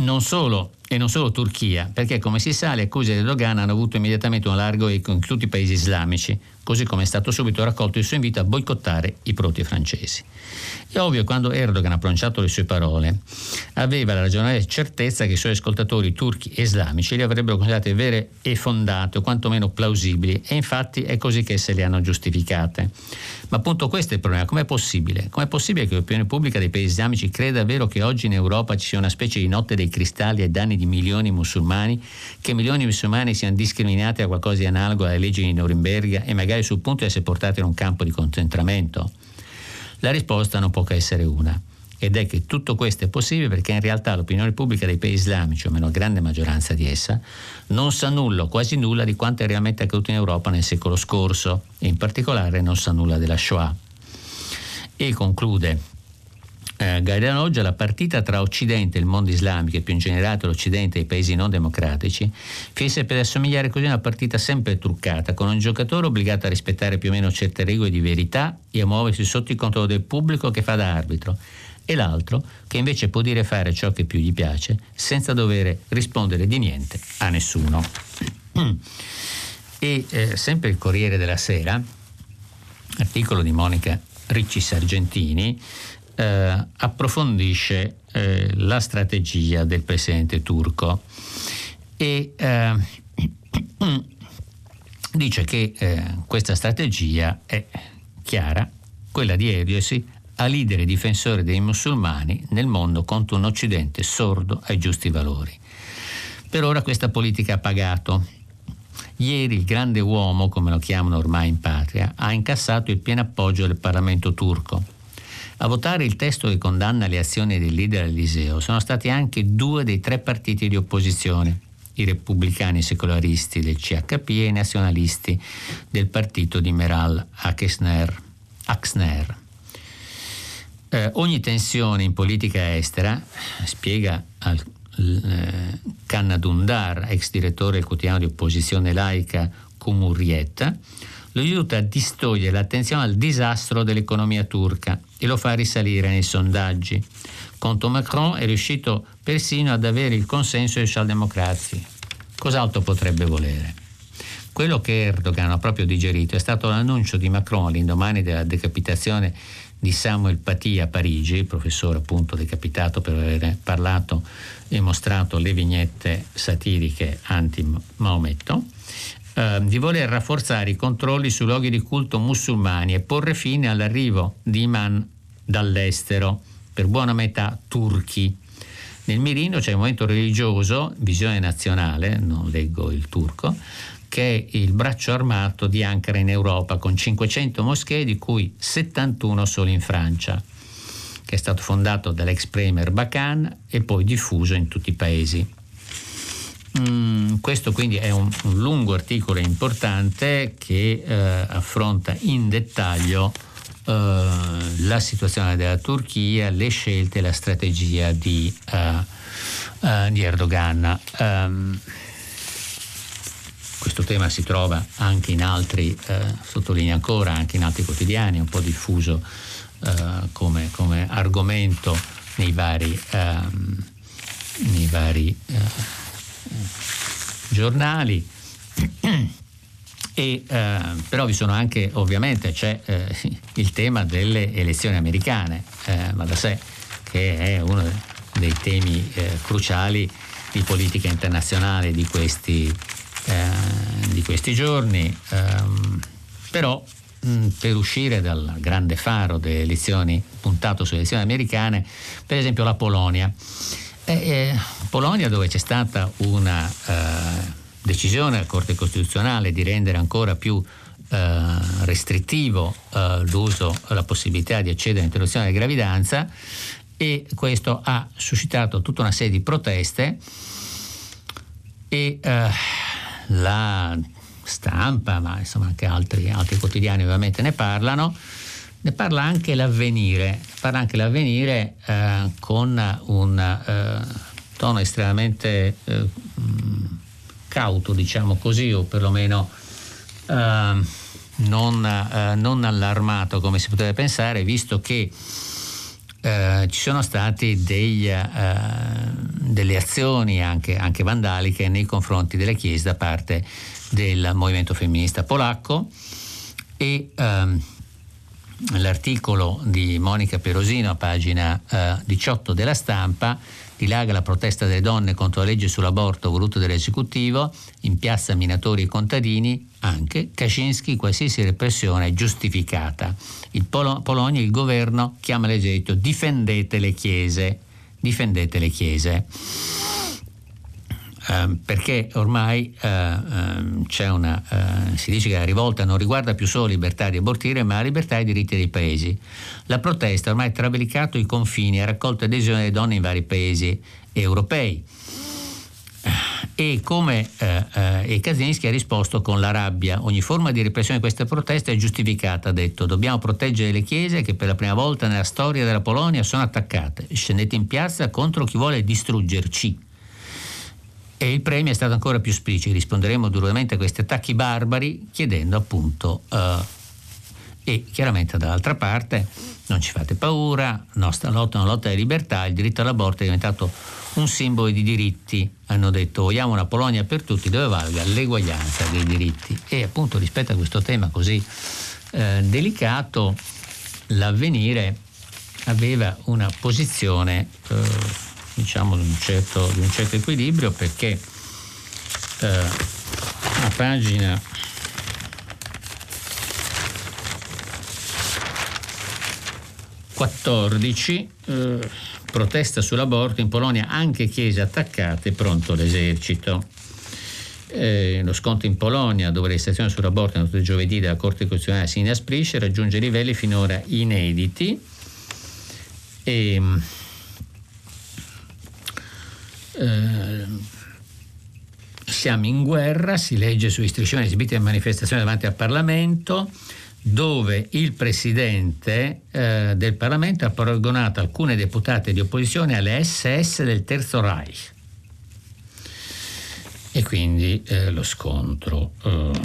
non solo e non solo Turchia, perché come si sa le accuse di Erdogan hanno avuto immediatamente un largo eco in tutti i paesi islamici, così come è stato subito raccolto il suo invito a boicottare i prodotti francesi. È ovvio quando Erdogan ha pronunciato le sue parole, aveva la ragionevole certezza che i suoi ascoltatori turchi e islamici li avrebbero considerate vere e fondate, o quantomeno plausibili, e infatti è così che se le hanno giustificate. Ma appunto questo è il problema, com'è possibile? Com'è possibile che l'opinione pubblica dei paesi islamici creda vero che oggi in Europa ci sia una specie di notte dei cristalli ai danni di milioni di musulmani, che milioni di musulmani siano discriminati a qualcosa di analogo alle leggi di Norimberga e magari sul punto di essere portati in un campo di concentramento? La risposta non può che essere una ed è che tutto questo è possibile perché in realtà l'opinione pubblica dei paesi islamici, o meno la grande maggioranza di essa, non sa nulla quasi nulla di quanto è realmente accaduto in Europa nel secolo scorso e in particolare non sa nulla della Shoah. E conclude eh, Gaetano Oggia, la partita tra Occidente il mondo islamico e più in generale l'Occidente e i paesi non democratici finse per assomigliare così a una partita sempre truccata, con un giocatore obbligato a rispettare più o meno certe regole di verità e a muoversi sotto il controllo del pubblico che fa da arbitro, e l'altro che invece può dire fare ciò che più gli piace senza dover rispondere di niente a nessuno. e eh, sempre il Corriere della Sera, articolo di Monica Ricci Sargentini, eh, approfondisce eh, la strategia del presidente turco e eh, [CLEARS THROAT] dice che eh, questa strategia è chiara, quella di ergersi a leader e difensore dei musulmani nel mondo contro un Occidente sordo ai giusti valori. Per ora questa politica ha pagato. Ieri il grande uomo, come lo chiamano ormai in patria, ha incassato il pieno appoggio del Parlamento turco a votare il testo che condanna le azioni del leader Eliseo sono stati anche due dei tre partiti di opposizione, i repubblicani secolaristi del CHP e i nazionalisti del partito di Meral Axner. Axner. Eh, ogni tensione in politica estera, spiega al eh, Canna Dundar, ex direttore del quotidiano di opposizione laica Cumurrietta, lo aiuta a distogliere l'attenzione al disastro dell'economia turca e lo fa risalire nei sondaggi. Contro Macron è riuscito persino ad avere il consenso dei socialdemocratici. Cos'altro potrebbe volere? Quello che Erdogan ha proprio digerito è stato l'annuncio di Macron all'indomani della decapitazione di Samuel Paty a Parigi, professore appunto decapitato per aver parlato e mostrato le vignette satiriche anti-Maometto, eh, di voler rafforzare i controlli sui luoghi di culto musulmani e porre fine all'arrivo di imam dall'estero, per buona metà turchi. Nel mirino c'è il movimento religioso, visione nazionale, non leggo il turco, che è il braccio armato di Ankara in Europa, con 500 moschee, di cui 71 solo in Francia, che è stato fondato dall'ex premier Bakan e poi diffuso in tutti i paesi. Mm, questo quindi è un, un, lungo articolo importante che eh, affronta in dettaglio eh, la situazione della Turchia, le scelte e la strategia di, uh, uh, di Erdogan. Um, questo tema si trova anche in altri, uh, sottolinea ancora, anche in altri quotidiani, un po' diffuso come, come, argomento nei vari, um, nei vari giornali. E, eh, però vi sono anche, ovviamente, c'è eh, il tema delle elezioni americane, eh, ma da sé che è uno dei temi eh, cruciali di politica internazionale di questi, eh, di questi giorni. Ehm, però mh, per uscire dal grande faro delle elezioni puntato sulle elezioni americane, per esempio la Polonia. Eh, Polonia dove c'è stata una eh, decisione della Corte Costituzionale di rendere ancora più eh, restrittivo eh, l'uso, la possibilità di accedere all'interruzione della gravidanza e questo ha suscitato tutta una serie di proteste e eh, la stampa, ma insomma anche altri, altri, quotidiani ovviamente ne parlano, ne parla anche l'avvenire, parla anche l'avvenire eh, con un eh, tono estremamente eh, cauto, diciamo così, o perlomeno eh, non, eh, non, allarmato come si potrebbe pensare, visto che eh, ci sono stati dei, eh, delle azioni anche, anche, vandaliche nei confronti della Chiesa da parte del movimento femminista polacco e ehm, l'articolo di Monica Perosino a pagina eh, 18 della stampa dilaga la protesta delle donne contro la legge sull'aborto voluta dall'esecutivo, in piazza minatori e contadini, anche Kaczynski qualsiasi repressione è giustificata. Il Polo- Polonia, il governo chiama l'esercito difendete le chiese, difendete le chiese. Uh, perché ormai uh, uh, c'è una, eh, si dice che la rivolta non riguarda più solo libertà di abortire, ma libertà e diritti dei paesi. La protesta ormai ha travalicato i confini, ha raccolto adesione delle donne in vari paesi europei. E come eh, eh, Kaczynski ha risposto con la rabbia, ogni forma di repressione di questa protesta è giustificata, ha detto dobbiamo proteggere le chiese che per la prima volta nella storia della Polonia sono attaccate, scendete in piazza contro chi vuole distruggerci e il premio è stato ancora più esplicito. Risponderemo duramente a questi attacchi barbari chiedendo appunto uh, e chiaramente dall'altra parte non ci fate paura, nostra lotta è una lotta di libertà, il diritto all'aborto è diventato un simbolo di diritti, hanno detto vogliamo una Polonia per tutti dove valga l'eguaglianza dei diritti e appunto rispetto a questo tema così eh, delicato l'avvenire aveva una posizione eh, diciamo di un certo, di un certo equilibrio perché eh, a pagina quattordici eh, protesta sull'aborto in Polonia anche chiese attaccate pronto l'esercito eh, lo scontro in Polonia, dove la legislazione sull'aborto nel giovedì della Corte Costituzionale si inasprisce, raggiunge livelli finora inediti. E, eh, siamo in guerra, si legge su istruzioni esibite in manifestazione davanti al Parlamento, dove il Presidente eh, del Parlamento ha paragonato alcune deputate di opposizione alle SS del Terzo Reich. E quindi eh, lo scontro. Eh,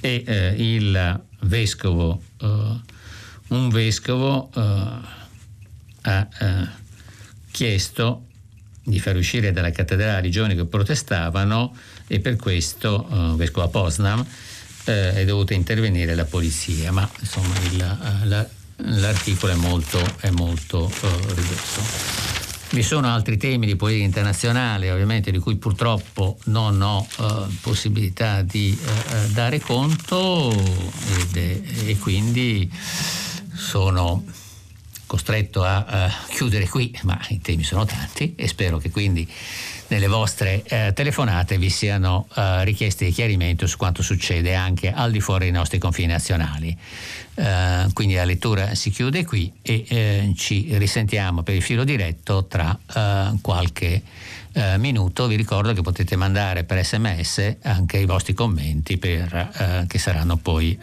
e eh, il vescovo, eh, un vescovo ha chiesto di far uscire dalla cattedrale i giovani che protestavano e per questo uh, Vescovo a Poznan eh, è dovuta intervenire la polizia, ma insomma il, uh, la, l'articolo è molto, è molto uh, ridotto. Vi sono altri temi di politica internazionale, ovviamente, di cui purtroppo non ho uh, possibilità di uh, dare conto ed, e quindi sono costretto a, a, chiudere qui, ma i temi sono tanti e spero che quindi nelle vostre eh, telefonate vi siano eh, richieste di chiarimento su quanto succede anche al di fuori dei nostri confini nazionali. Eh, quindi la lettura si chiude qui e ci risentiamo per il filo diretto tra qualche minuto. Vi ricordo che potete mandare per sms anche i vostri commenti per, che saranno poi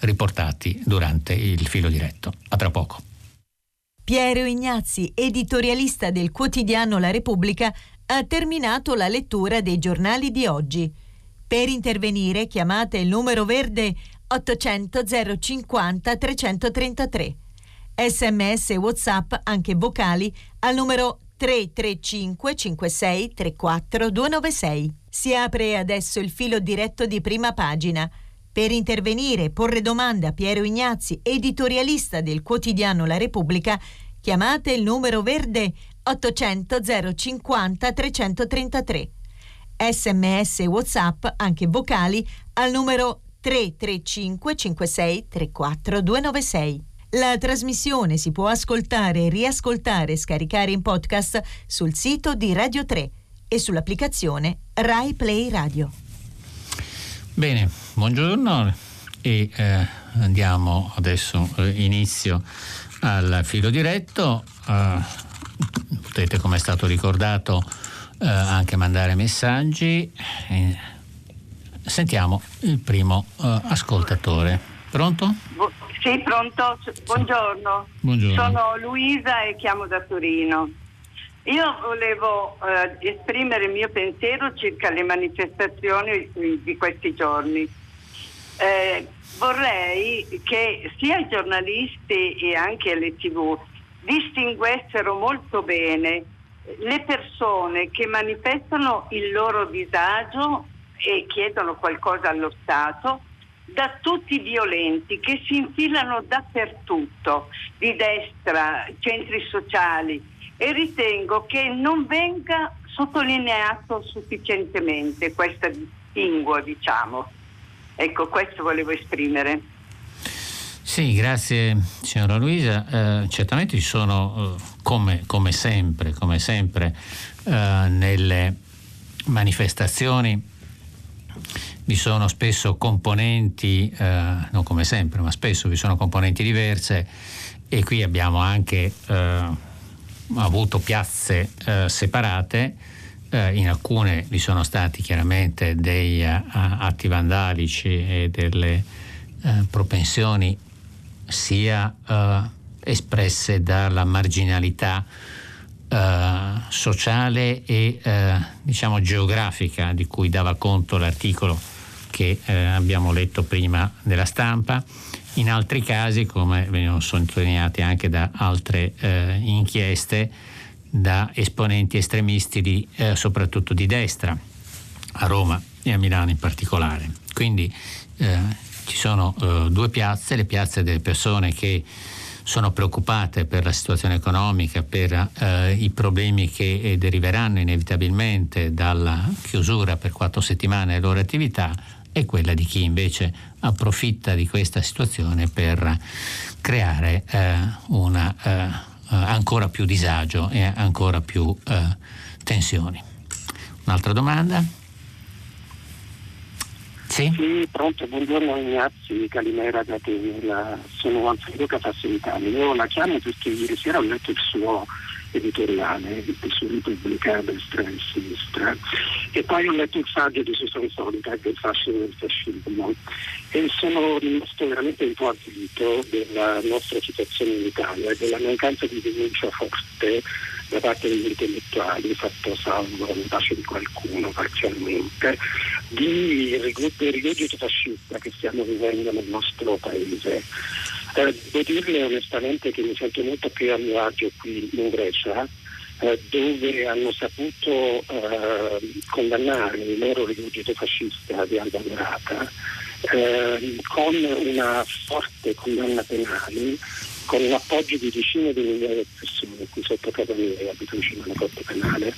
riportati durante il filo diretto. A tra poco. Piero Ignazzi, editorialista del quotidiano La Repubblica, ha terminato la lettura dei giornali di oggi. Per intervenire chiamate il numero verde 800 050 333. Sms e WhatsApp anche vocali al numero 335 56 34 296. Si apre adesso il filo diretto di prima pagina. Per intervenire e porre domande a Piero Ignazzi, editorialista del quotidiano La Repubblica, chiamate il numero verde 800 050 333. Sms e WhatsApp, anche vocali, al numero 335 56 34 296. La trasmissione si può ascoltare, riascoltare e scaricare in podcast sul sito di Radio 3 e sull'applicazione Rai Play Radio. Bene, buongiorno e eh, andiamo adesso, eh, inizio al filo diretto. Uh, potete, come è stato ricordato, uh, anche mandare messaggi. Eh, sentiamo il primo uh, ascoltatore. Pronto? Sì, pronto. Buongiorno. Buongiorno. Sono Luisa e chiamo da Torino. Io volevo eh, esprimere il mio pensiero circa le manifestazioni di questi giorni. Eh, vorrei che sia i giornalisti e anche le tv distinguessero molto bene le persone che manifestano il loro disagio e chiedono qualcosa allo Stato da tutti i violenti che si infilano dappertutto, di destra, centri sociali e ritengo che non venga sottolineato sufficientemente questa distinguo, diciamo. Ecco, questo volevo esprimere. Sì, grazie signora Luisa. Eh, certamente ci sono, eh, come, come, sempre, come sempre eh, nelle manifestazioni, vi sono spesso componenti, eh, non come sempre, ma spesso vi sono componenti diverse e qui abbiamo anche eh, avuto piazze eh, separate. in alcune vi sono stati chiaramente dei atti vandalici e delle propensioni sia uh, espresse dalla marginalità uh, sociale e uh, diciamo geografica di cui dava conto l'articolo che abbiamo letto prima della stampa. In altri casi, come venivano sottolineati anche da altre inchieste, da esponenti estremisti di, soprattutto di destra, a Roma e a Milano in particolare. Quindi ci sono eh, due piazze, le piazze delle persone che sono preoccupate per la situazione economica, per eh, i problemi che eh, deriveranno inevitabilmente dalla chiusura per quattro settimane delle loro attività e quella di chi invece approfitta di questa situazione per creare eh, una, eh, ancora più disagio e ancora più eh, tensioni. Un'altra domanda? Sì? sì, pronto, buongiorno Ignazzi, Calimera da Tevila, sono Alfredo Catassentani. Io la chiamo perché ieri sera ho letto il suo editoriale su Repubblica destra e sinistra. E poi ho letto il saggio di Susan Sontag del fascino del fascismo. E sono rimasto veramente un po' avvilito della nostra situazione in Italia della mancanza di denuncia forte da parte degli intellettuali, fatto salvo la pace di qualcuno parzialmente, di rigurgito fascista che stiamo vivendo nel nostro paese. Eh, devo dirle onestamente che mi sento molto più a mio agio qui in Grecia, eh, dove hanno saputo eh, condannare il loro rigurgito fascista di Alba Dorata eh, con una forte condanna penale con l'appoggio di decine di migliaia di persone qui sotto casa mia, abito vicino alla Corte Penale.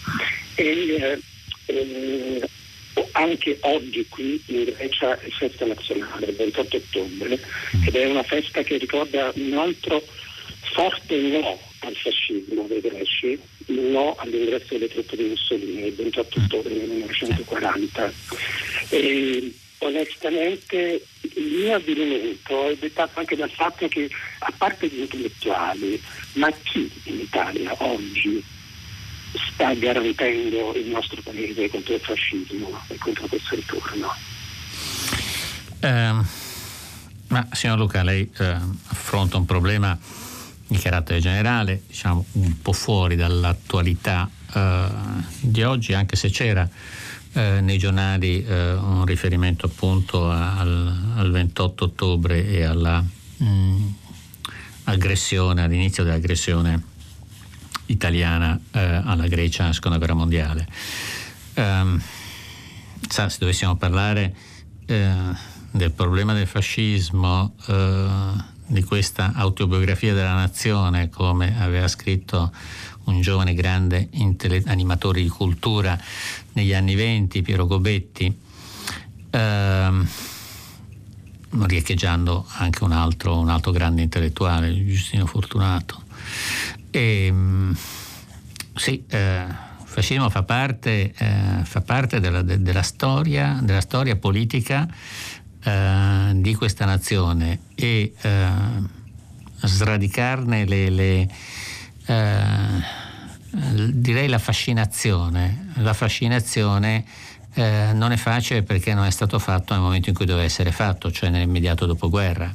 E eh, anche oggi qui in Grecia è festa nazionale, il 28 ottobre, ed è una festa che ricorda un altro forte no al fascismo dei greci, il no all'ingresso delle truppe di Mussolini il 28 ottobre 1940. E, onestamente il mio avvenimento è dettato anche dal fatto che a parte gli intellettuali, ma chi in Italia oggi sta garantendo il nostro paese contro il fascismo e contro questo ritorno? Eh, ma signor Luca, lei eh, affronta un problema di carattere generale, diciamo un po' fuori dall'attualità eh, di oggi, anche se c'era eh, nei giornali eh, un riferimento appunto al, al 28 ottobre e alla mh, mm, aggressione, all'inizio dell'aggressione italiana eh, alla Grecia nella seconda guerra mondiale. Um, sa, se dovessimo parlare eh, del problema del fascismo, eh, di questa autobiografia della nazione, come aveva scritto un giovane grande animatore di cultura negli anni venti, Piero Gobetti, ehm, riecheggiando anche un altro, un altro, grande intellettuale, Giustino Fortunato. E, ehm, sì, eh, il fascismo fa parte, eh, fa parte della, de, della, storia, della, storia, politica eh, di questa nazione e eh, sradicarne le, le eh, direi la fascinazione. La fascinazione eh, non è facile perché non è stato fatto nel momento in cui doveva essere fatto, cioè nell'immediato dopoguerra,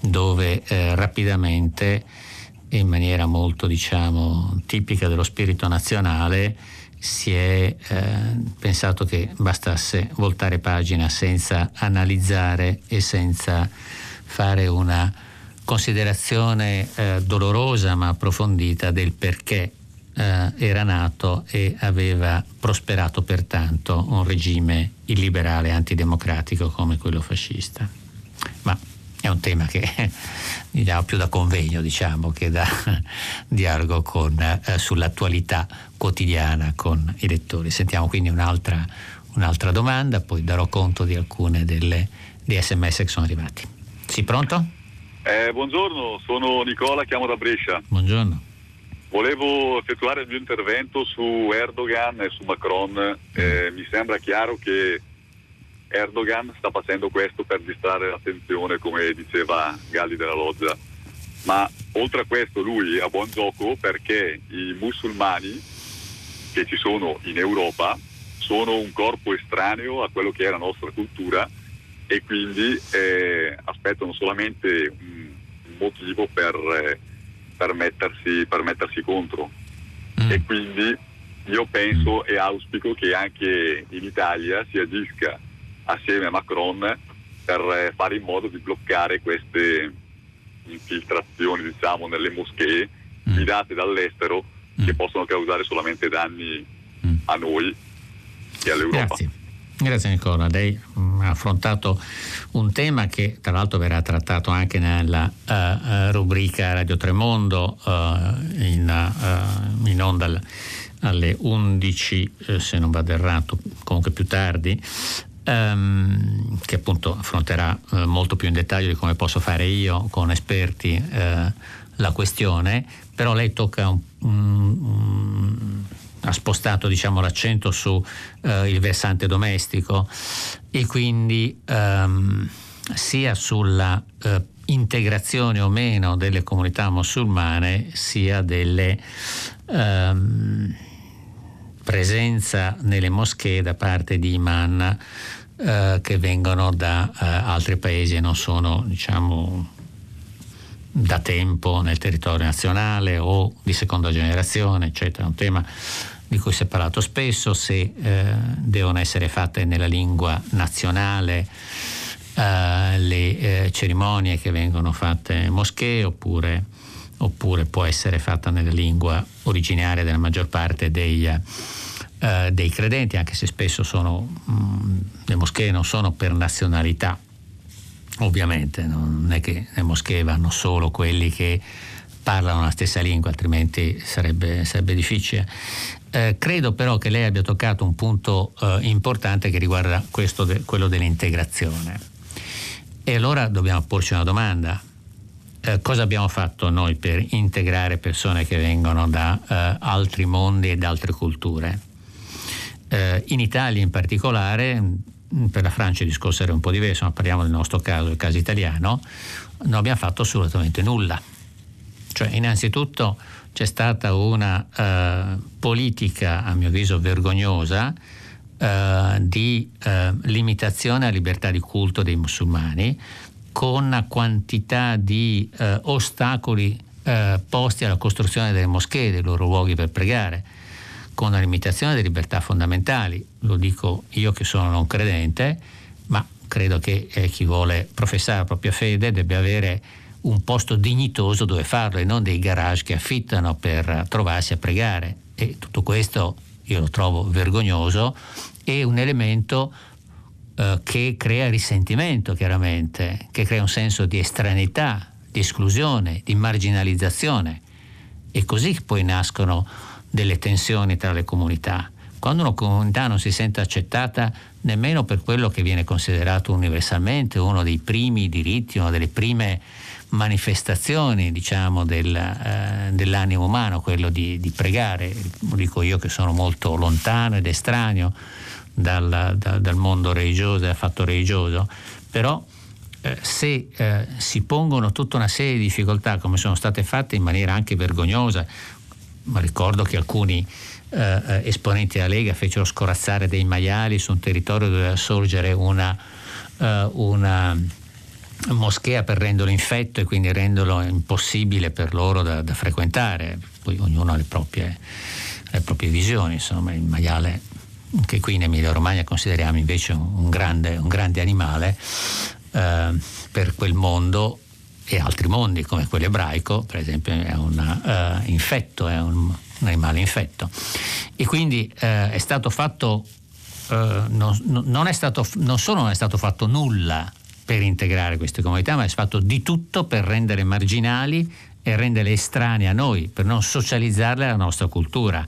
dove eh, rapidamente in maniera molto diciamo, tipica dello spirito nazionale si è eh, pensato che bastasse voltare pagina senza analizzare e senza fare una considerazione eh, dolorosa ma approfondita del perché eh, era nato e aveva prosperato pertanto un regime illiberale antidemocratico come quello fascista. Ma è un tema che [LAUGHS] diciamo, più da convegno diciamo, che da [LAUGHS] dialogo con, eh, sull'attualità quotidiana con i lettori. Sentiamo quindi un'altra, un'altra domanda, poi darò conto di alcune delle, dei sms che sono arrivati. Sì, pronto? Eh, buongiorno, sono Nicola, chiamo da Brescia. Buongiorno. Volevo effettuare il mio intervento su Erdogan e su Macron. Eh, mi sembra chiaro che Erdogan sta facendo questo per distrarre l'attenzione, come diceva Galli della Loggia. Ma oltre a questo lui ha buon gioco perché i musulmani che ci sono in Europa sono un corpo estraneo a quello che è la nostra cultura e quindi eh, aspettano solamente un, motivo per, eh, per, mettersi, per, mettersi, contro. Mm. E quindi io penso e auspico che anche in Italia si agisca assieme a Macron per eh, fare in modo di bloccare queste infiltrazioni diciamo, nelle moschee mm. guidate dall'estero mm. che possono causare solamente danni mm. a noi e all'Europa. Grazie. Grazie Nicola, lei ha affrontato un tema che tra l'altro verrà trattato anche nella uh, rubrica Radio Tremondo uh, in, uh, in onda alle 11, se non vado errato, comunque più tardi, ehm, che appunto affronterà molto più in dettaglio di come posso fare io con esperti la questione, però lei tocca un, un, ha spostato diciamo, l'accento sul eh, versante domestico e quindi ehm, sia sulla eh, integrazione o meno delle comunità musulmane sia delle ehm, presenza nelle moschee da parte di imam eh, che vengono da eh, altri paesi e non sono diciamo, da tempo nel territorio nazionale o di seconda generazione, eccetera. È un tema di cui si è parlato spesso, se eh, devono essere fatte nella lingua nazionale eh, le eh, cerimonie che vengono fatte in moschee oppure, oppure, può essere fatta nella lingua originaria della maggior parte dei eh, dei credenti, anche se spesso sono, mh, mm, le moschee non sono per nazionalità, ovviamente, non è che le moschee vanno solo quelli che parlano la stessa lingua, altrimenti sarebbe, sarebbe difficile. Eh, credo però che lei abbia toccato un punto eh, importante che riguarda de, quello dell'integrazione. E allora dobbiamo porci una domanda. Eh, cosa abbiamo fatto noi per integrare persone che vengono da eh, altri mondi e da altre culture? Eh, in Italia in particolare, per la Francia il discorso era un po' diverso, ma parliamo del nostro caso, il caso italiano, non abbiamo fatto assolutamente nulla. Cioè, innanzitutto c'è stata una eh, politica, a mio avviso, vergognosa eh, di eh, limitazione alla libertà di culto dei musulmani, con una quantità di eh, ostacoli eh, posti alla costruzione delle moschee, dei loro luoghi per pregare con la limitazione delle libertà fondamentali. Lo dico io che sono non credente, ma credo che eh, chi vuole professare la propria fede debba avere un posto dignitoso dove farlo e non dei garage che affittano per trovarsi a pregare. E tutto questo io lo trovo vergognoso e un elemento eh, che crea risentimento chiaramente, che crea un senso di estraneità, di esclusione, di marginalizzazione. E così poi nascono delle tensioni tra le comunità. Quando una comunità non si sente accettata nemmeno per quello che viene considerato universalmente uno dei primi diritti, una delle prime manifestazioni diciamo, del, eh, dell'animo umano, quello di, di, pregare, lo dico io che sono molto lontano ed estraneo dal, dal, dal mondo religioso, dal fatto religioso, però eh, se eh, si pongono tutta una serie di difficoltà come sono state fatte in maniera anche vergognosa, ricordo che alcuni eh, esponenti della Lega fecero scorazzare dei maiali su un territorio dove doveva sorgere una, eh, una moschea per renderlo infetto e quindi renderlo impossibile per loro da, da frequentare. Poi ognuno ha le proprie, le proprie visioni, insomma il maiale che qui in Emilia Romagna consideriamo invece un grande, un grande animale, eh, per quel mondo e altri mondi come quello ebraico, per esempio, è un uh, infetto, è un animale infetto. E quindi eh, è stato fatto, eh, non, non, è stato, non solo non è stato fatto nulla per integrare queste comunità, ma è fatto di tutto per rendere marginali e renderle estranee a noi, per non socializzarle alla nostra cultura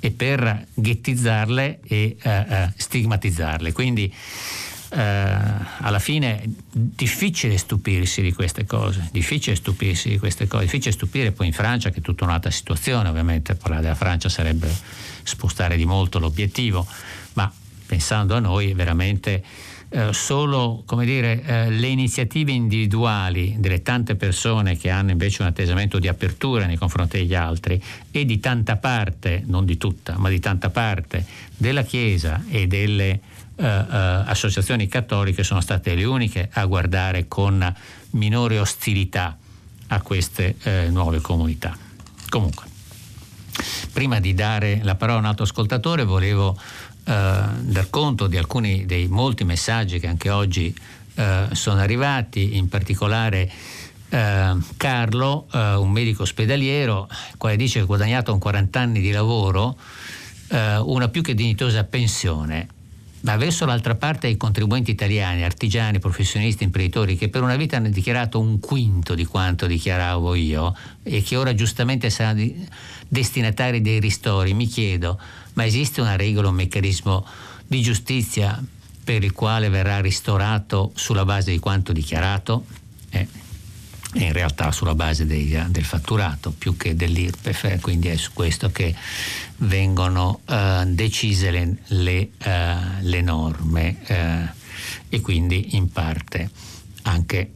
e per ghettizzarle e stigmatizzarle. Quindi eh, alla fine è difficile stupirsi di queste cose, difficile stupirsi di queste cose, difficile stupire poi in Francia che è tutta un'altra situazione, ovviamente parlare della Francia sarebbe spostare di molto l'obiettivo, ma pensando a noi veramente eh, solo dire, eh, le iniziative individuali delle tante persone che hanno invece un atteggiamento di apertura nei confronti degli altri e di tanta parte, non di tutta, ma di tanta parte della Chiesa e delle uh, uh, associazioni cattoliche sono state le uniche a guardare con minore ostilità a queste uh, nuove comunità. Comunque, prima di dare la parola a un altro ascoltatore volevo dar conto di alcuni dei molti messaggi che anche oggi sono arrivati, in particolare Carlo, un medico ospedaliero, quale dice che ha guadagnato un 40 anni di lavoro una più che dignitosa pensione ma verso l'altra parte i contribuenti italiani, artigiani, professionisti, imprenditori che per una vita hanno dichiarato un quinto di quanto dichiaravo io e che ora giustamente saranno destinatari dei ristori, mi chiedo, ma esiste una regola, un meccanismo di giustizia per il quale verrà ristorato sulla base di quanto dichiarato? Eh, in realtà sulla base dei, del fatturato più che dell'IRPEF, quindi è su questo che vengono uh, decise le, le, uh, le norme uh, e quindi in parte anche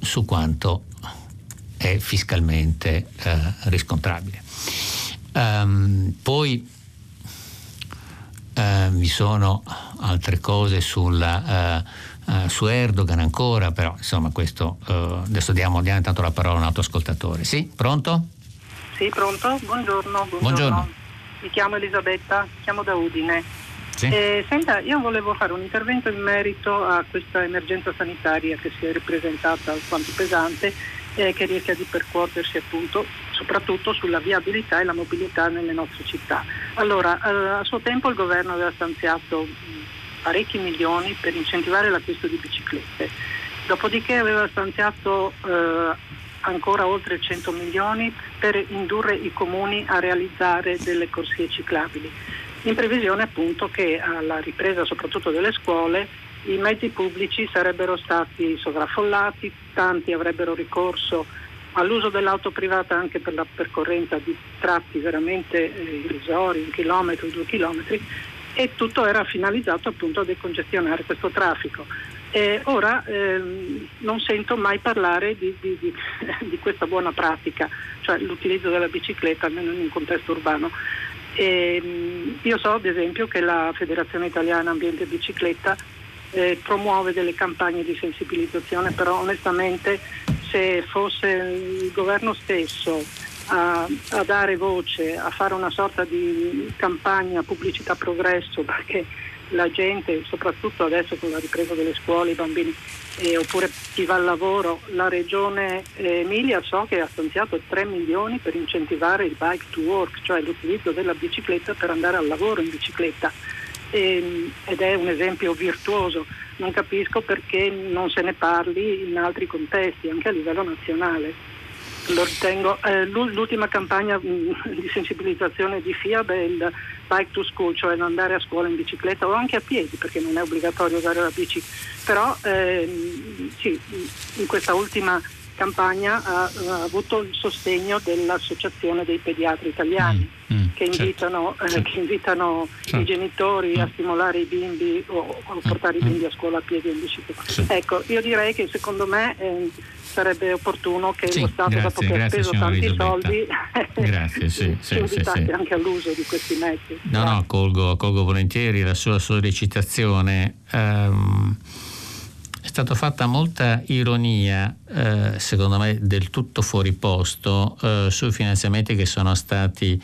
su quanto è fiscalmente riscontrabile. Um, poi vi sono altre cose sulla uh, su Erdogan ancora, però insomma questo uh, adesso diamo, diamo intanto la parola a un altro ascoltatore. Sì, pronto? Sì, pronto? Buongiorno. Buongiorno. buongiorno. Mi chiamo Elisabetta, chiamo da Udine. Sì. Eh, senta, io volevo fare un intervento in merito a questa emergenza sanitaria che si è ripresentata alquanto pesante e che rischia di percuotersi appunto soprattutto sulla viabilità e la mobilità nelle nostre città. Allora, eh, a suo tempo il governo aveva stanziato parecchi milioni per incentivare l'acquisto di biciclette. Dopodiché aveva stanziato eh, ancora oltre 100 milioni per indurre i comuni a realizzare delle corsie ciclabili, in previsione appunto che alla ripresa soprattutto delle scuole i mezzi pubblici sarebbero stati sovraffollati, tanti avrebbero ricorso all'uso dell'auto privata anche per la percorrenza di tratti veramente eh, irrisori, un chilometro, due chilometri, e tutto era finalizzato appunto a decongestionare questo traffico. E ora ehm, non sento mai parlare di, di, di, [LAUGHS] di, questa buona pratica, cioè l'utilizzo della bicicletta almeno in un contesto urbano. E, ehm, io so ad esempio che la Federazione Italiana Ambiente e Bicicletta eh, promuove delle campagne di sensibilizzazione, però onestamente se fosse il governo stesso a, a, dare voce, a fare una sorta di campagna pubblicità progresso perché la gente, soprattutto adesso con la ripresa delle scuole, i bambini, eh, oppure chi va al lavoro, la regione Emilia so che ha stanziato 3 milioni per incentivare il bike to work, cioè l'utilizzo della bicicletta per andare al lavoro in bicicletta. E, ed è un esempio virtuoso. Non capisco perché non se ne parli in altri contesti, anche a livello nazionale. Lo ritengo. Eh, l'ultima campagna mm, di sensibilizzazione di FIAB è il bike to school, cioè andare a scuola in bicicletta o anche a piedi perché non è obbligatorio usare la bici. Però ehm, sì, in questa ultima campagna ha, ha, avuto il sostegno dell'Associazione dei Pediatri Italiani mm, mm, che, certo, invitano, eh, certo. che, invitano, certo. i genitori mm. a stimolare i bimbi o, a portare i mm, bimbi a scuola a piedi o in bicicletta. Sì. Ecco, io direi che secondo me eh, sarebbe opportuno che sì, lo Stato, grazie, dopo che ha speso tanti Elisabetta. soldi, [LAUGHS] grazie, sì, sì, invitasse anche all'uso di questi mezzi. No, no, colgo, colgo volentieri la sua sollecitazione. Um, è stata fatta molta ironia, eh, secondo me del tutto fuori posto, eh, sui finanziamenti che sono stati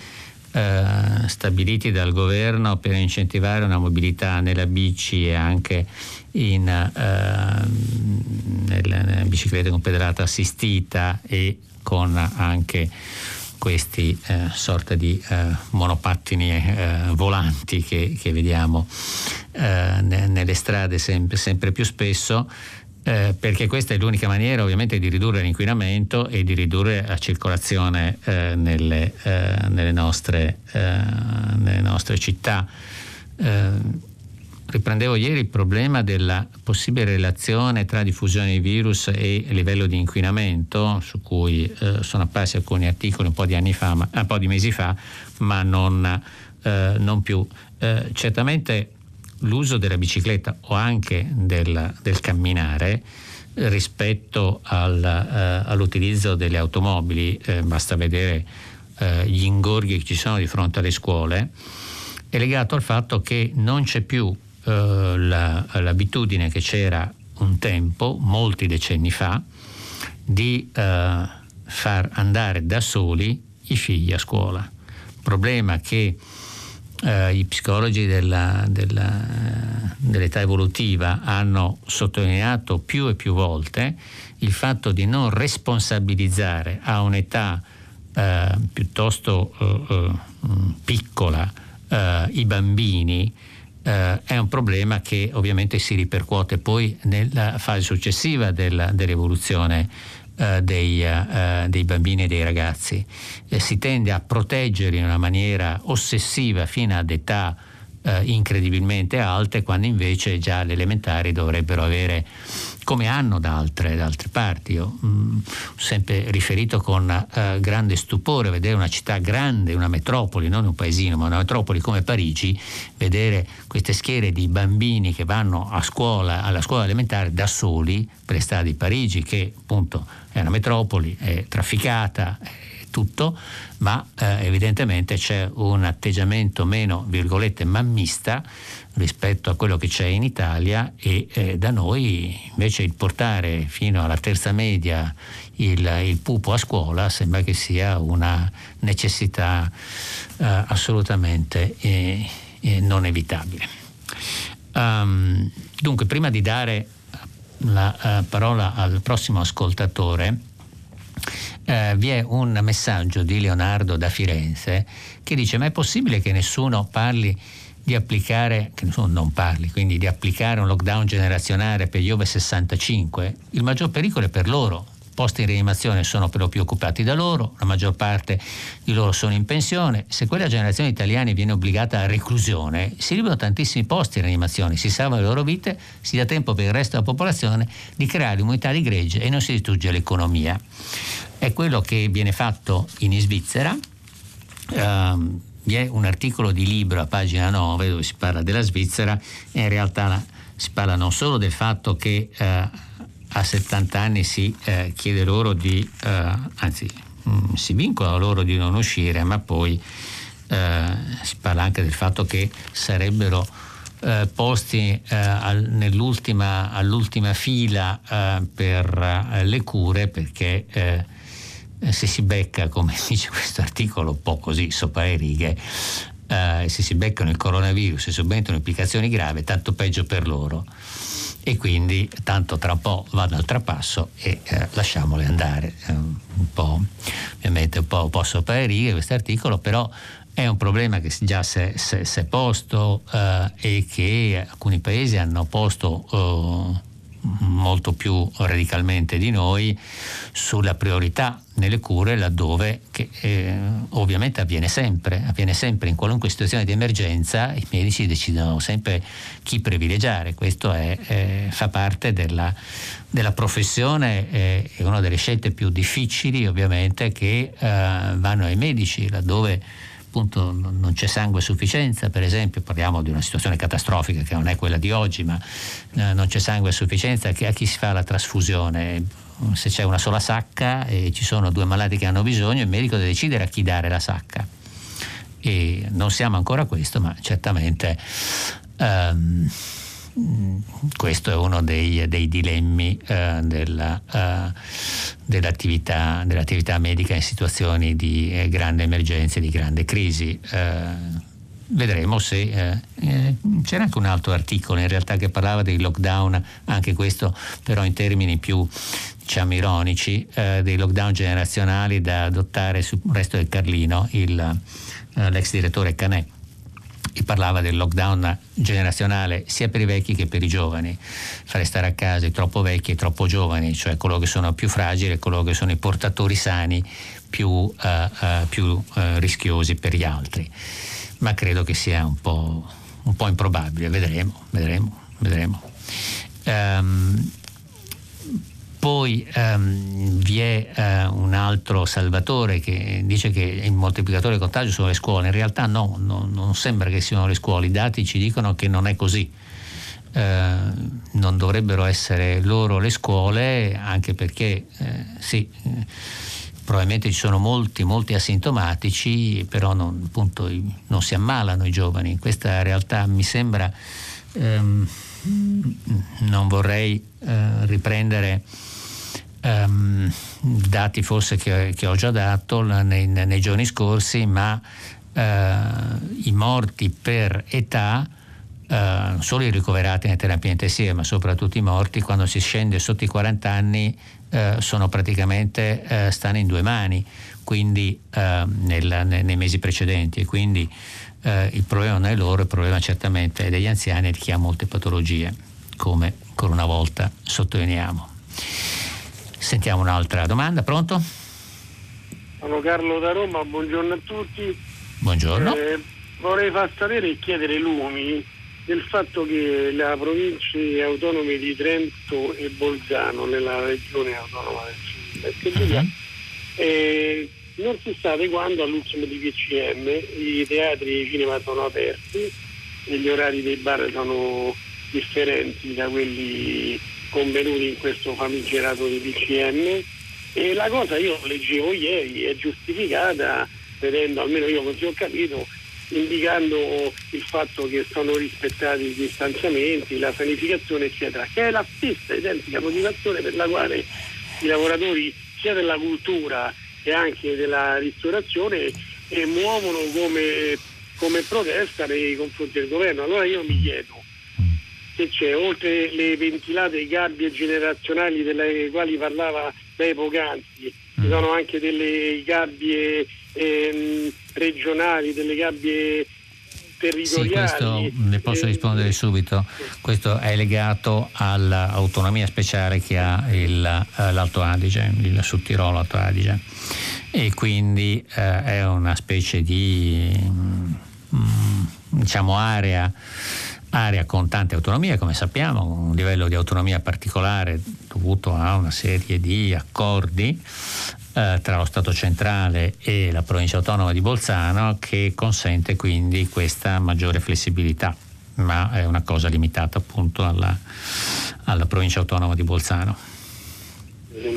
eh, stabiliti dal governo per incentivare una mobilità nella bici e anche in, eh, nella, nella bicicletta con pedalata assistita e con anche questi eh, sorta di eh, monopattini eh, volanti che, che vediamo eh, nelle strade sempre, sempre più spesso. Eh, perché questa è l'unica maniera ovviamente di ridurre l'inquinamento e di ridurre la circolazione eh, nelle, nelle, nostre, nelle, nostre, città riprendevo ieri il problema della possibile relazione tra diffusione di virus e livello di inquinamento, su cui eh, sono apparsi alcuni articoli un po' di fa, ma, un po' di mesi fa, ma non, eh, non più. Eh, certamente l'uso della bicicletta o anche del, del camminare rispetto al, eh, all'utilizzo delle automobili, eh, basta vedere eh, gli ingorghi che ci sono di fronte alle scuole, è legato al fatto che non c'è più eh, la, l'abitudine che c'era un tempo, molti decenni fa, di eh, far andare da soli i figli a scuola. Problema che eh, i psicologi della, della, dell'età evolutiva hanno sottolineato più e più volte il fatto di non responsabilizzare a un'età eh, piuttosto eh, eh, piccola i bambini eh, è un problema che ovviamente si ripercuote poi nella fase successiva della, dell'evoluzione eh, dei, eh, dei, bambini e dei ragazzi. Eh, si tende a proteggerli in una maniera ossessiva fino ad età eh, incredibilmente alte, quando invece già le elementari dovrebbero avere come hanno da altre, da altre parti. Io mm, ho sempre riferito con eh, grande stupore vedere una città grande, una metropoli, non un paesino, ma una metropoli come Parigi, vedere queste schiere di bambini che vanno a scuola, alla scuola elementare da soli per le strade di Parigi, che appunto è una metropoli, è trafficata, è tutto, ma eh, evidentemente c'è un atteggiamento meno, virgolette, mammista rispetto a quello che c'è in Italia e eh, da noi invece il portare fino alla terza media il, il pupo a scuola sembra che sia una necessità eh, assolutamente eh, eh non evitabile. Um, dunque, prima di dare la uh, parola al prossimo ascoltatore, eh, vi è un messaggio di Leonardo da Firenze che dice ma è possibile che nessuno parli di applicare, che nessuno non parli, quindi di applicare un lockdown generazionale per gli over 65? Il maggior pericolo è per loro, posti in rianimazione sono per lo più occupati da loro, la maggior parte di loro sono in pensione. Se quella generazione italiana viene obbligata a reclusione, si liberano tantissimi posti in rianimazione, si salvano le loro vite, si dà tempo per il resto della popolazione di creare immunità di gregge e non si distrugge l'economia è quello che viene fatto in Svizzera. Uh, vi è un articolo di libro a pagina 9 dove si parla della Svizzera e in realtà si parla non solo del fatto che uh, a 70 anni si uh, chiede loro di, eh, anzi mh, mm, si vincola loro di non uscire, ma poi si parla anche del fatto che sarebbero eh, posti eh, al, all'ultima fila eh, per le cure perché eh, se si becca, come [LAUGHS] dice questo articolo, un po' così sopra le righe, eh, se si beccano il coronavirus e subentrano implicazioni gravi, tanto peggio per loro. E quindi tanto tra po' vanno al trapasso e eh, lasciamole andare. un po', ovviamente un po', un po' sopra le righe questo articolo, però è un problema che già si è posto eh, e che alcuni paesi hanno posto eh, molto più radicalmente di noi sulla priorità nelle cure laddove che, eh, ovviamente avviene sempre, avviene sempre. In qualunque situazione di emergenza i medici decidono sempre chi privilegiare, questo è, eh, fa parte della, della professione, eh, è una delle scelte più difficili ovviamente che eh, vanno ai medici laddove appunto non c'è sangue a sufficienza, per esempio parliamo di una situazione catastrofica che non è quella di oggi, ma eh, non c'è sangue a sufficienza, a chi si fa la trasfusione? Se c'è una sola sacca e ci sono due malati che hanno bisogno, il medico deve decidere a chi dare la sacca. E non siamo ancora a questo, ma certamente um, questo è uno dei, dei dilemmi uh, della, uh, dell'attività, dell'attività, medica in situazioni di eh, grande emergenza e di grande crisi. Eh, vedremo se eh, eh, c'era anche un altro articolo in realtà che parlava dei lockdown, anche questo però in termini più diciamo ironici, eh, dei lockdown generazionali da adottare sul resto del Carlino, il, eh, l'ex direttore Canè e parlava del lockdown generazionale sia per i vecchi che per i giovani, fare stare a casa i troppo vecchi e i troppo giovani, cioè coloro che sono più fragili e coloro che sono i portatori sani più, uh, uh, più uh, rischiosi per gli altri. Ma credo che sia un po', un po improbabile, vedremo, vedremo, vedremo. Um, poi um, vi è uh, un altro Salvatore che dice che il moltiplicatore di contagio sono le scuole. In realtà no, no, non sembra che siano le scuole. I dati ci dicono che non è così. Uh, non dovrebbero essere loro le scuole, anche perché uh, sì, probabilmente ci sono molti, molti asintomatici, però non, appunto, non si ammalano i giovani. Questa realtà mi sembra, um, non vorrei riprendere um, dati forse che, che, ho già dato nei, nei giorni scorsi, ma uh, i morti per età Uh, solo i ricoverati nelle terapie intensive, ma soprattutto i morti, quando si scende sotto i 40 anni, uh, sono praticamente uh, stanno in due mani, quindi nel, nei mesi precedenti. Quindi il problema non è loro, il problema certamente è degli anziani e di chi ha molte patologie, come ancora una volta sottolineiamo. Sentiamo un'altra domanda, pronto? Sono Carlo da Roma, buongiorno a tutti. Buongiorno. Eh, vorrei far sapere e chiedere lumi del fatto che le province autonome di Trento e Bolzano, nella regione autonoma del Sud, uh-huh. eh, non si sta adeguando all'ultimo di PCM, i teatri e i cinema sono aperti e gli orari dei bar sono differenti da quelli convenuti in questo famigerato di PCM e la cosa io leggevo ieri è giustificata vedendo, almeno io così ho capito, indicando il fatto che sono rispettati i distanziamenti, la sanificazione eccetera, che è la stessa identica motivazione per la quale i lavoratori sia della cultura che anche della ristorazione eh, muovono come, come protesta nei confronti del governo. Allora io mi chiedo, che c'è, oltre le ventilate gabbie generazionali delle quali parlava lei poc'anzi, mm. ci sono anche delle gabbie ehm, regionali, delle gabbie territoriali. Sì, questo ne posso rispondere subito. Questo è legato all'autonomia speciale che ha il, eh, l'Alto Adige, il Sud Tirolo Alto Adige. E quindi eh, è una specie di mm, diciamo area area con tante autonomie, come sappiamo, un livello di autonomia particolare dovuto a una serie di accordi eh, tra lo Stato centrale e la provincia autonoma di Bolzano che consente quindi questa maggiore flessibilità, ma è una cosa limitata appunto alla, alla provincia autonoma di Bolzano.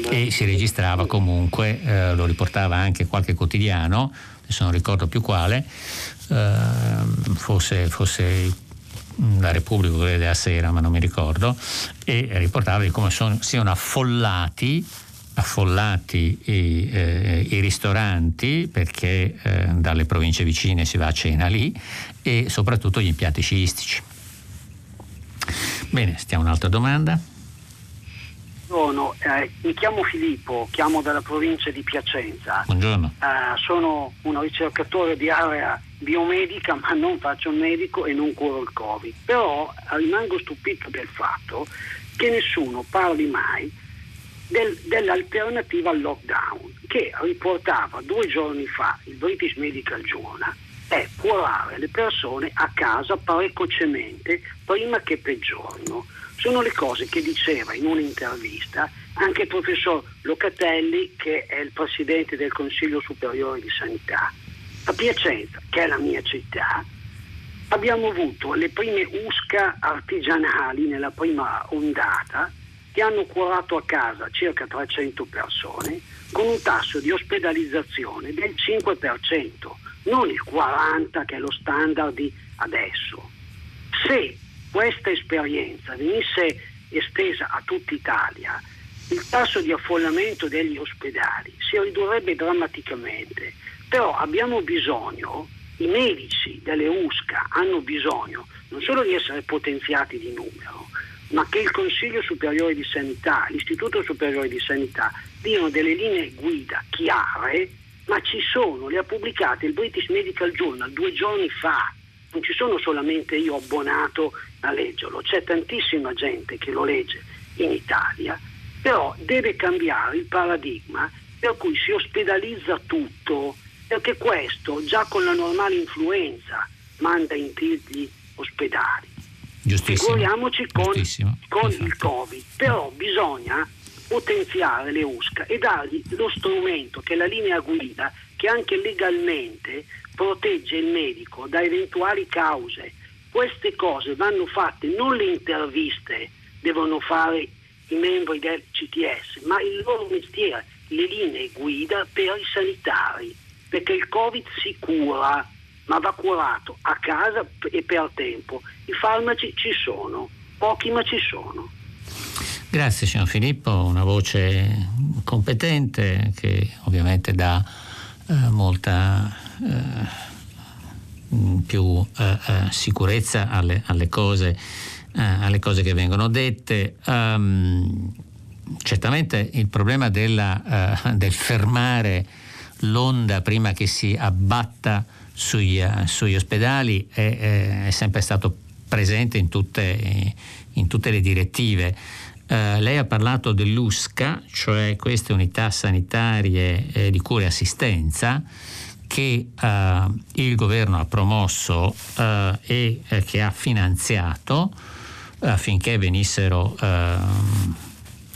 E si registrava comunque, eh, lo riportava anche qualche quotidiano, adesso non ricordo più quale, eh, forse, forse la Repubblica della Sera, ma non mi ricordo, e riportava di come sono, siano affollati affollati i, eh, i, ristoranti perché eh, dalle province vicine si va a cena lì e soprattutto gli impianti sciistici. Bene, stiamo un'altra domanda. Buongiorno, eh, mi chiamo Filippo, chiamo dalla provincia di Piacenza. Buongiorno. Eh, sono un ricercatore di area biomedica, ma non faccio il medico e non curo il Covid. Però rimango stupito del fatto che nessuno parli mai del, dell'alternativa al lockdown, che riportava due giorni fa il British Medical Journal è curare le persone a casa precocemente prima che peggiorino sono le cose che diceva in un'intervista anche il professor Locatelli, che è il presidente del Consiglio Superiore di Sanità. A Piacenza, che è la mia città, abbiamo avuto le prime USCA artigianali nella prima ondata che hanno curato a casa circa 300 persone con un tasso di ospedalizzazione del 5%, non il 40% che è lo standard di adesso. Se questa esperienza venisse estesa a tutta Italia, il tasso di affollamento degli ospedali si ridurrebbe drammaticamente. Però abbiamo bisogno i medici delle USCA hanno bisogno non solo di essere potenziati di numero, ma che il Consiglio Superiore di Sanità, l'Istituto Superiore di Sanità diano delle linee guida chiare, ma ci sono, le ha pubblicate il British Medical Journal due giorni fa, non ci sono solamente io abbonato a leggerlo, c'è tantissima gente che lo legge in Italia, però deve cambiare il paradigma per cui si ospedalizza tutto, perché questo già con la normale influenza manda in tigli ospedali. Figuriamoci con, con il Covid, però bisogna potenziare le USCA e dargli lo strumento che è la linea guida che anche legalmente protegge il medico da eventuali cause. Queste cose vanno fatte, non le interviste devono fare i membri del CTS, ma il loro mestiere, le linee guida per i sanitari, perché il Covid si cura, ma va curato a casa e per tempo. I farmaci ci sono, pochi ma ci sono. Grazie signor Filippo, una voce competente che ovviamente dà eh, molta eh, più eh, eh sicurezza alle, alle, cose, eh, alle, cose, che vengono dette. Um, certamente il problema della, uh, del fermare l'onda prima che si abbatta sugli, uh, sugli ospedali è, è, sempre stato presente in tutte, in tutte le direttive. Uh, lei ha parlato dell'USCA, cioè queste unità sanitarie eh, di cura e assistenza che uh, il governo ha promosso uh, e che ha finanziato affinché venissero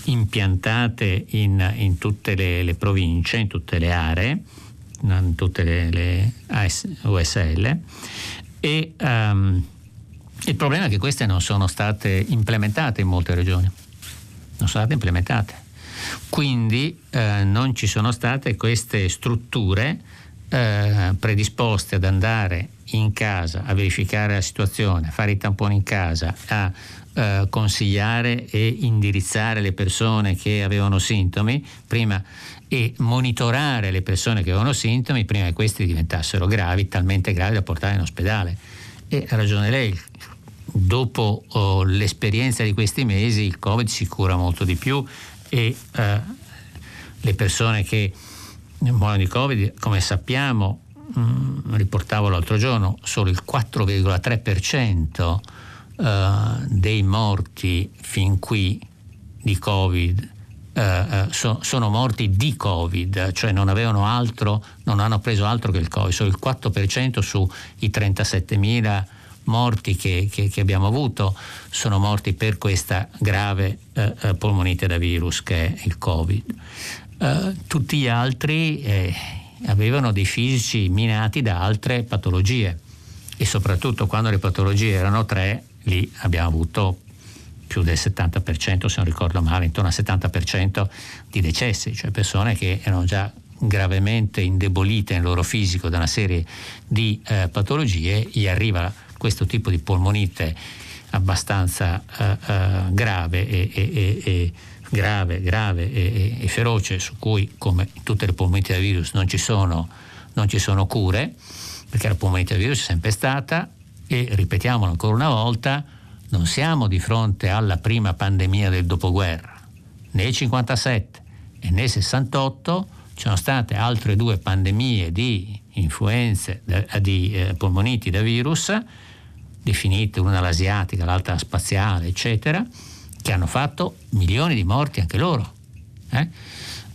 impiantate in, in tutte le, le, province, in tutte le aree, in tutte le, le AS, USL. E, um, il problema è che queste non sono state implementate in molte regioni non sono state implementate. Quindi eh, non ci sono state queste strutture eh, predisposte ad andare in casa a verificare la situazione, a fare i tamponi in casa, a eh, consigliare e indirizzare le persone che avevano sintomi prima e monitorare le persone che avevano sintomi prima che questi diventassero gravi, talmente gravi da portare in ospedale. E ha ragione lei, dopo oh, l'esperienza di questi mesi il Covid si cura molto di più e eh, le persone che muoiono di Covid, come sappiamo, mh, mm, riportavo l'altro giorno, solo il 4,3% eh, dei morti fin qui di Covid eh, eh, so, sono morti di Covid, cioè non avevano altro, non hanno preso altro che il Covid, solo il 4% sui 37.000 morti che, che, che, abbiamo avuto sono morti per questa grave eh, eh, polmonite da virus che è il Covid. Eh, tutti gli altri eh, avevano dei fisici minati da altre patologie e soprattutto quando le patologie erano tre, lì abbiamo avuto più del 70%, se non ricordo male, intorno al 70% di decessi, cioè persone che erano già gravemente indebolite nel loro fisico da una serie di eh, patologie, gli arriva questo tipo di polmonite abbastanza uh, uh, grave e, e, e, grave, grave e, feroce, su cui, come in tutte le polmoniti da virus, non ci, sono, non ci sono cure, perché la polmonite da virus è sempre stata, e ripetiamolo ancora una volta, non siamo di fronte alla prima pandemia del dopoguerra. Nel 57 e nel 68 ci sono state altre due pandemie di influenze, di eh, polmoniti da virus definite, una l'asiatica, l'altra spaziale, eccetera, che hanno fatto milioni di morti anche loro. Eh?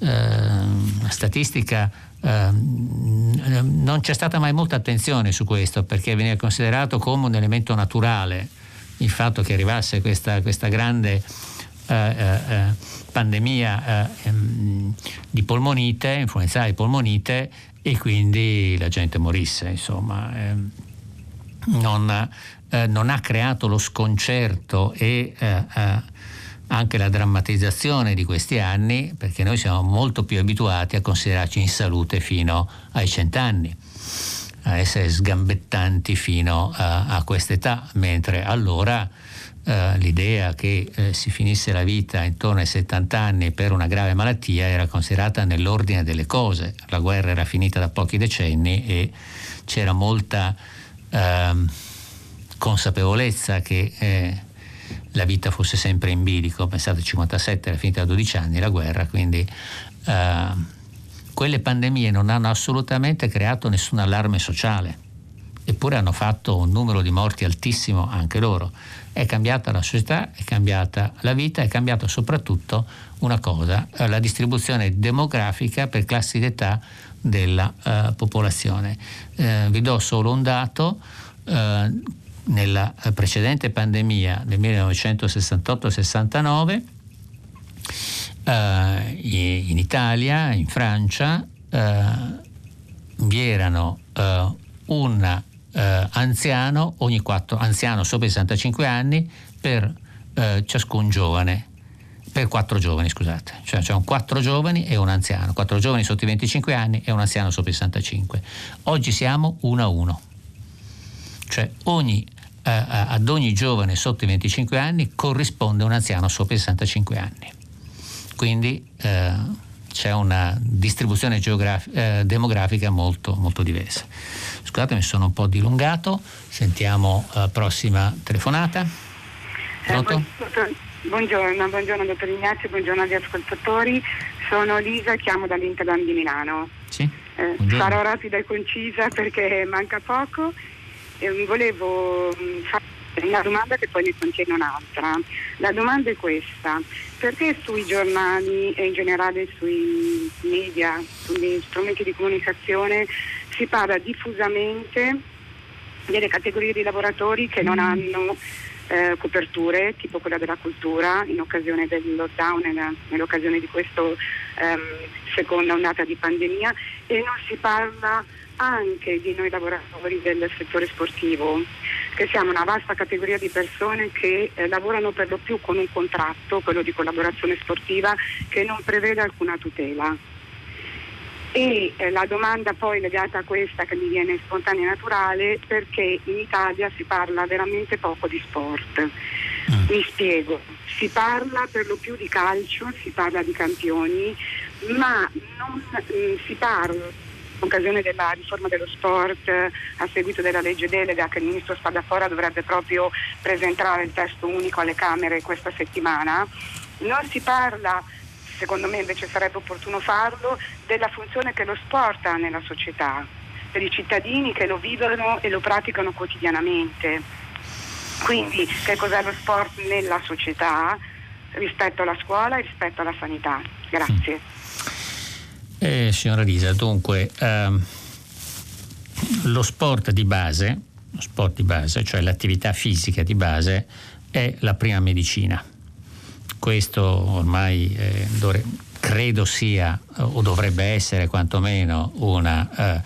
Eh, la statistica eh, non c'è stata mai molta attenzione su questo perché veniva considerato come un elemento naturale il fatto che arrivasse questa, questa grande eh, eh, eh, pandemia ehm, di polmonite, influenzale polmonite e quindi la gente morisse. Insomma, ehm, non, eh, non ha creato lo sconcerto e eh, eh, anche la drammatizzazione di questi anni, perché noi siamo molto più abituati a considerarci in salute fino ai cent'anni. a essere sgambettanti fino a, a quest'età, mentre allora eh, l'idea che eh, si finisse la vita intorno ai 70 anni per una grave malattia era considerata nell'ordine delle cose. La guerra era finita da pochi decenni e c'era molta eh, consapevolezza che eh, la vita fosse sempre in bilico. Pensate, il 57 era finita da 12 anni la guerra, quindi eh, quelle pandemie non hanno assolutamente creato nessun allarme sociale, eppure hanno fatto un numero di morti altissimo anche loro. È cambiata la società, è cambiata la vita, è cambiata soprattutto una cosa, eh, la distribuzione demografica per classi d'età della uh, popolazione. Uh, vi do solo un dato. Nella precedente pandemia del 1968-69 eh, in Italia, in Francia, eh, vi erano eh, un eh, anziano ogni quattro, anziano sopra i 65 anni per eh, ciascun giovane per quattro giovani, scusate, cioè c'erano quattro giovani e un anziano, quattro giovani sotto i 25 anni e un anziano sopra i 65. Oggi siamo uno a uno, cioè ogni, eh, ad ogni giovane sotto i 25 anni corrisponde un anziano sopra i 65 anni quindi eh, c'è una distribuzione geograf- eh, demografica molto, molto diversa. Scusate, mi sono un po' dilungato, sentiamo la uh, prossima telefonata. Eh, Pronto? buongiorno, buongiorno dottor Ignazio, buongiorno agli ascoltatori. Sono Lisa, chiamo dall'Interland di Milano. Sì, eh, sarò rapida e concisa perché manca poco. Volevo mm, fare una domanda che poi ne contiene un'altra. La domanda è questa, perché sui giornali e in generale sui media, sugli strumenti di comunicazione si parla diffusamente delle categorie di lavoratori che non mm. hanno eh, coperture, tipo quella della cultura, in occasione del lockdown, nella, nell'occasione di questa ehm, seconda ondata di pandemia, e non si parla anche di noi lavoratori del settore sportivo, che siamo una vasta categoria di persone che eh, lavorano per lo più con un contratto, quello di collaborazione sportiva, che non prevede alcuna tutela. E eh, la domanda poi legata a questa che mi viene spontanea e naturale, perché in Italia si parla veramente poco di sport. Mm. Mi spiego, si parla per lo più di calcio, si parla di campioni, ma non mh, mm, si parla occasione della riforma dello sport a seguito della legge delega che il ministro Spadafora dovrebbe proprio presentare il testo unico alle Camere questa settimana, non si parla secondo me invece sarebbe opportuno farlo, della funzione che lo sport ha nella società, per i cittadini che lo vivono e lo praticano quotidianamente. Quindi che cos'è lo sport nella società rispetto alla scuola e rispetto alla sanità? Grazie. Eh, signora Lisa, dunque ehm, lo sport di base, lo sport di base, cioè l'attività fisica di base, è la prima medicina. Questo ormai eh, dovre- credo sia o dovrebbe essere quantomeno una eh,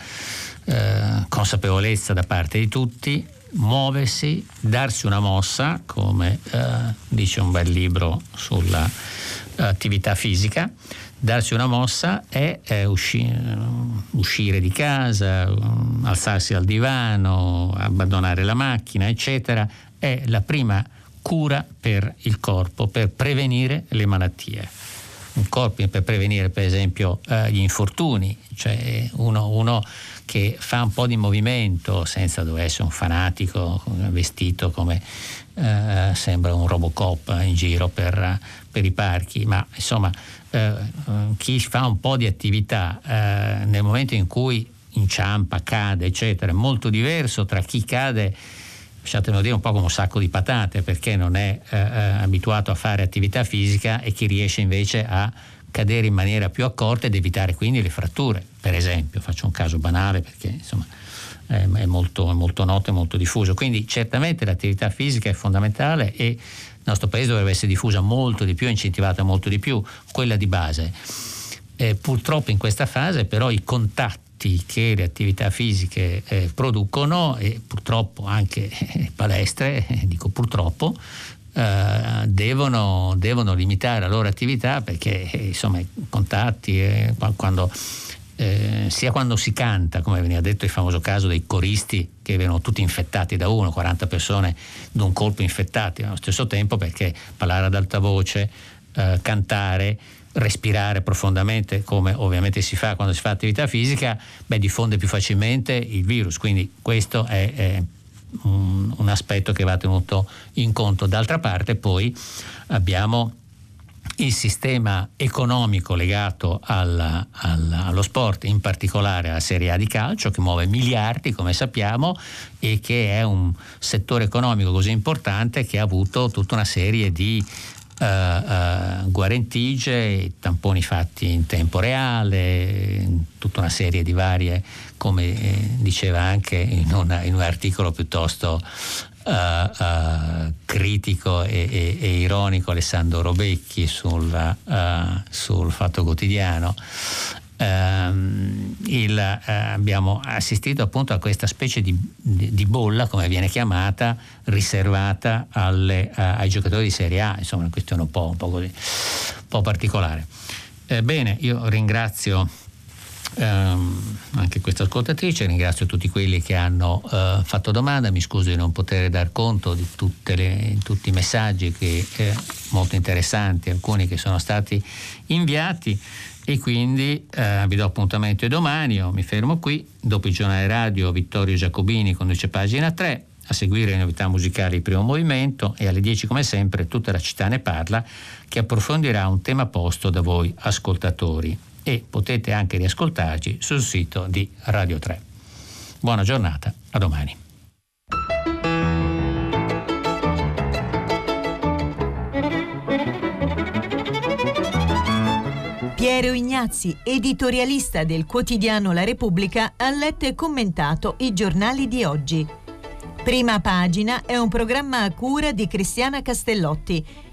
eh, consapevolezza da parte di tutti, muoversi, darsi una mossa, come eh, dice un bel libro sull'attività fisica, darsi una mossa è, è usci- uscire di casa, alzarsi dal divano, abbandonare la macchina, eccetera, è la prima cura per il corpo, per prevenire le malattie. Un corpo per prevenire per esempio eh, gli infortuni, cioè uno, uno, che fa un po' di movimento senza dover essere un fanatico vestito come eh, sembra un Robocop in giro per, per i parchi, ma insomma eh, chi fa un po' di attività eh, nel momento in cui inciampa, cade, eccetera, è molto diverso tra chi cade, lasciatemelo dire, un po' come un sacco di patate perché non è eh, eh, abituato a fare attività fisica e chi riesce invece a cadere in maniera più accorta ed evitare quindi le fratture, per esempio. Faccio un caso banale perché insomma è molto, molto noto e molto diffuso. Quindi certamente l'attività fisica è fondamentale e nostro paese dovrebbe essere diffusa molto di più, incentivata molto di più, quella di base. Eh, purtroppo in questa fase però i contatti che le attività fisiche eh, producono e purtroppo anche le palestre, eh, dico purtroppo, eh, devono, devono, limitare la loro attività perché eh, insomma i contatti, eh, quando eh, sia quando si canta, come veniva detto il famoso caso dei coristi che venivano tutti infettati da uno, 40 persone d'un colpo infettati, allo stesso tempo perché parlare ad alta voce, eh, cantare, respirare profondamente, come ovviamente si fa quando si fa attività fisica, beh, diffonde più facilmente il virus, quindi questo è, è un, un aspetto che va tenuto in conto. D'altra parte poi abbiamo il sistema economico legato al, al, allo sport, in particolare alla Serie A di calcio, che muove miliardi, come sappiamo, e che è un settore economico così importante che ha avuto tutta una serie di uh, uh, guarentigie, tamponi fatti in tempo reale, tutta una serie di varie, come eh, diceva anche in, una, in un articolo piuttosto Uh, critico e, e, e, ironico Alessandro Robecchi sul, uh, sul Fatto Quotidiano. Il, abbiamo assistito appunto a questa specie di, di, di bolla, come viene chiamata, riservata alle, ai giocatori di Serie A, insomma una questione un po', un po', così, un po particolare. Eh, bene, io ringrazio Um, anche questa ascoltatrice, ringrazio tutti quelli che hanno uh, fatto domanda, mi scuso di non poter dar conto di le, tutti i messaggi che, eh, molto interessanti, alcuni che sono stati inviati. E quindi uh, vi do appuntamento domani, io mi fermo qui, dopo il giornale radio Vittorio Giacobini conduce pagina 3, a seguire le novità musicali il primo movimento e alle 10 come sempre tutta la città ne parla che approfondirà un tema posto da voi ascoltatori e potete anche riascoltarci sul sito di Radio 3. Buona giornata, a domani. Piero Ignazzi, editorialista del quotidiano La Repubblica, ha letto e commentato i giornali di oggi. Prima pagina è un programma a cura di Cristiana Castellotti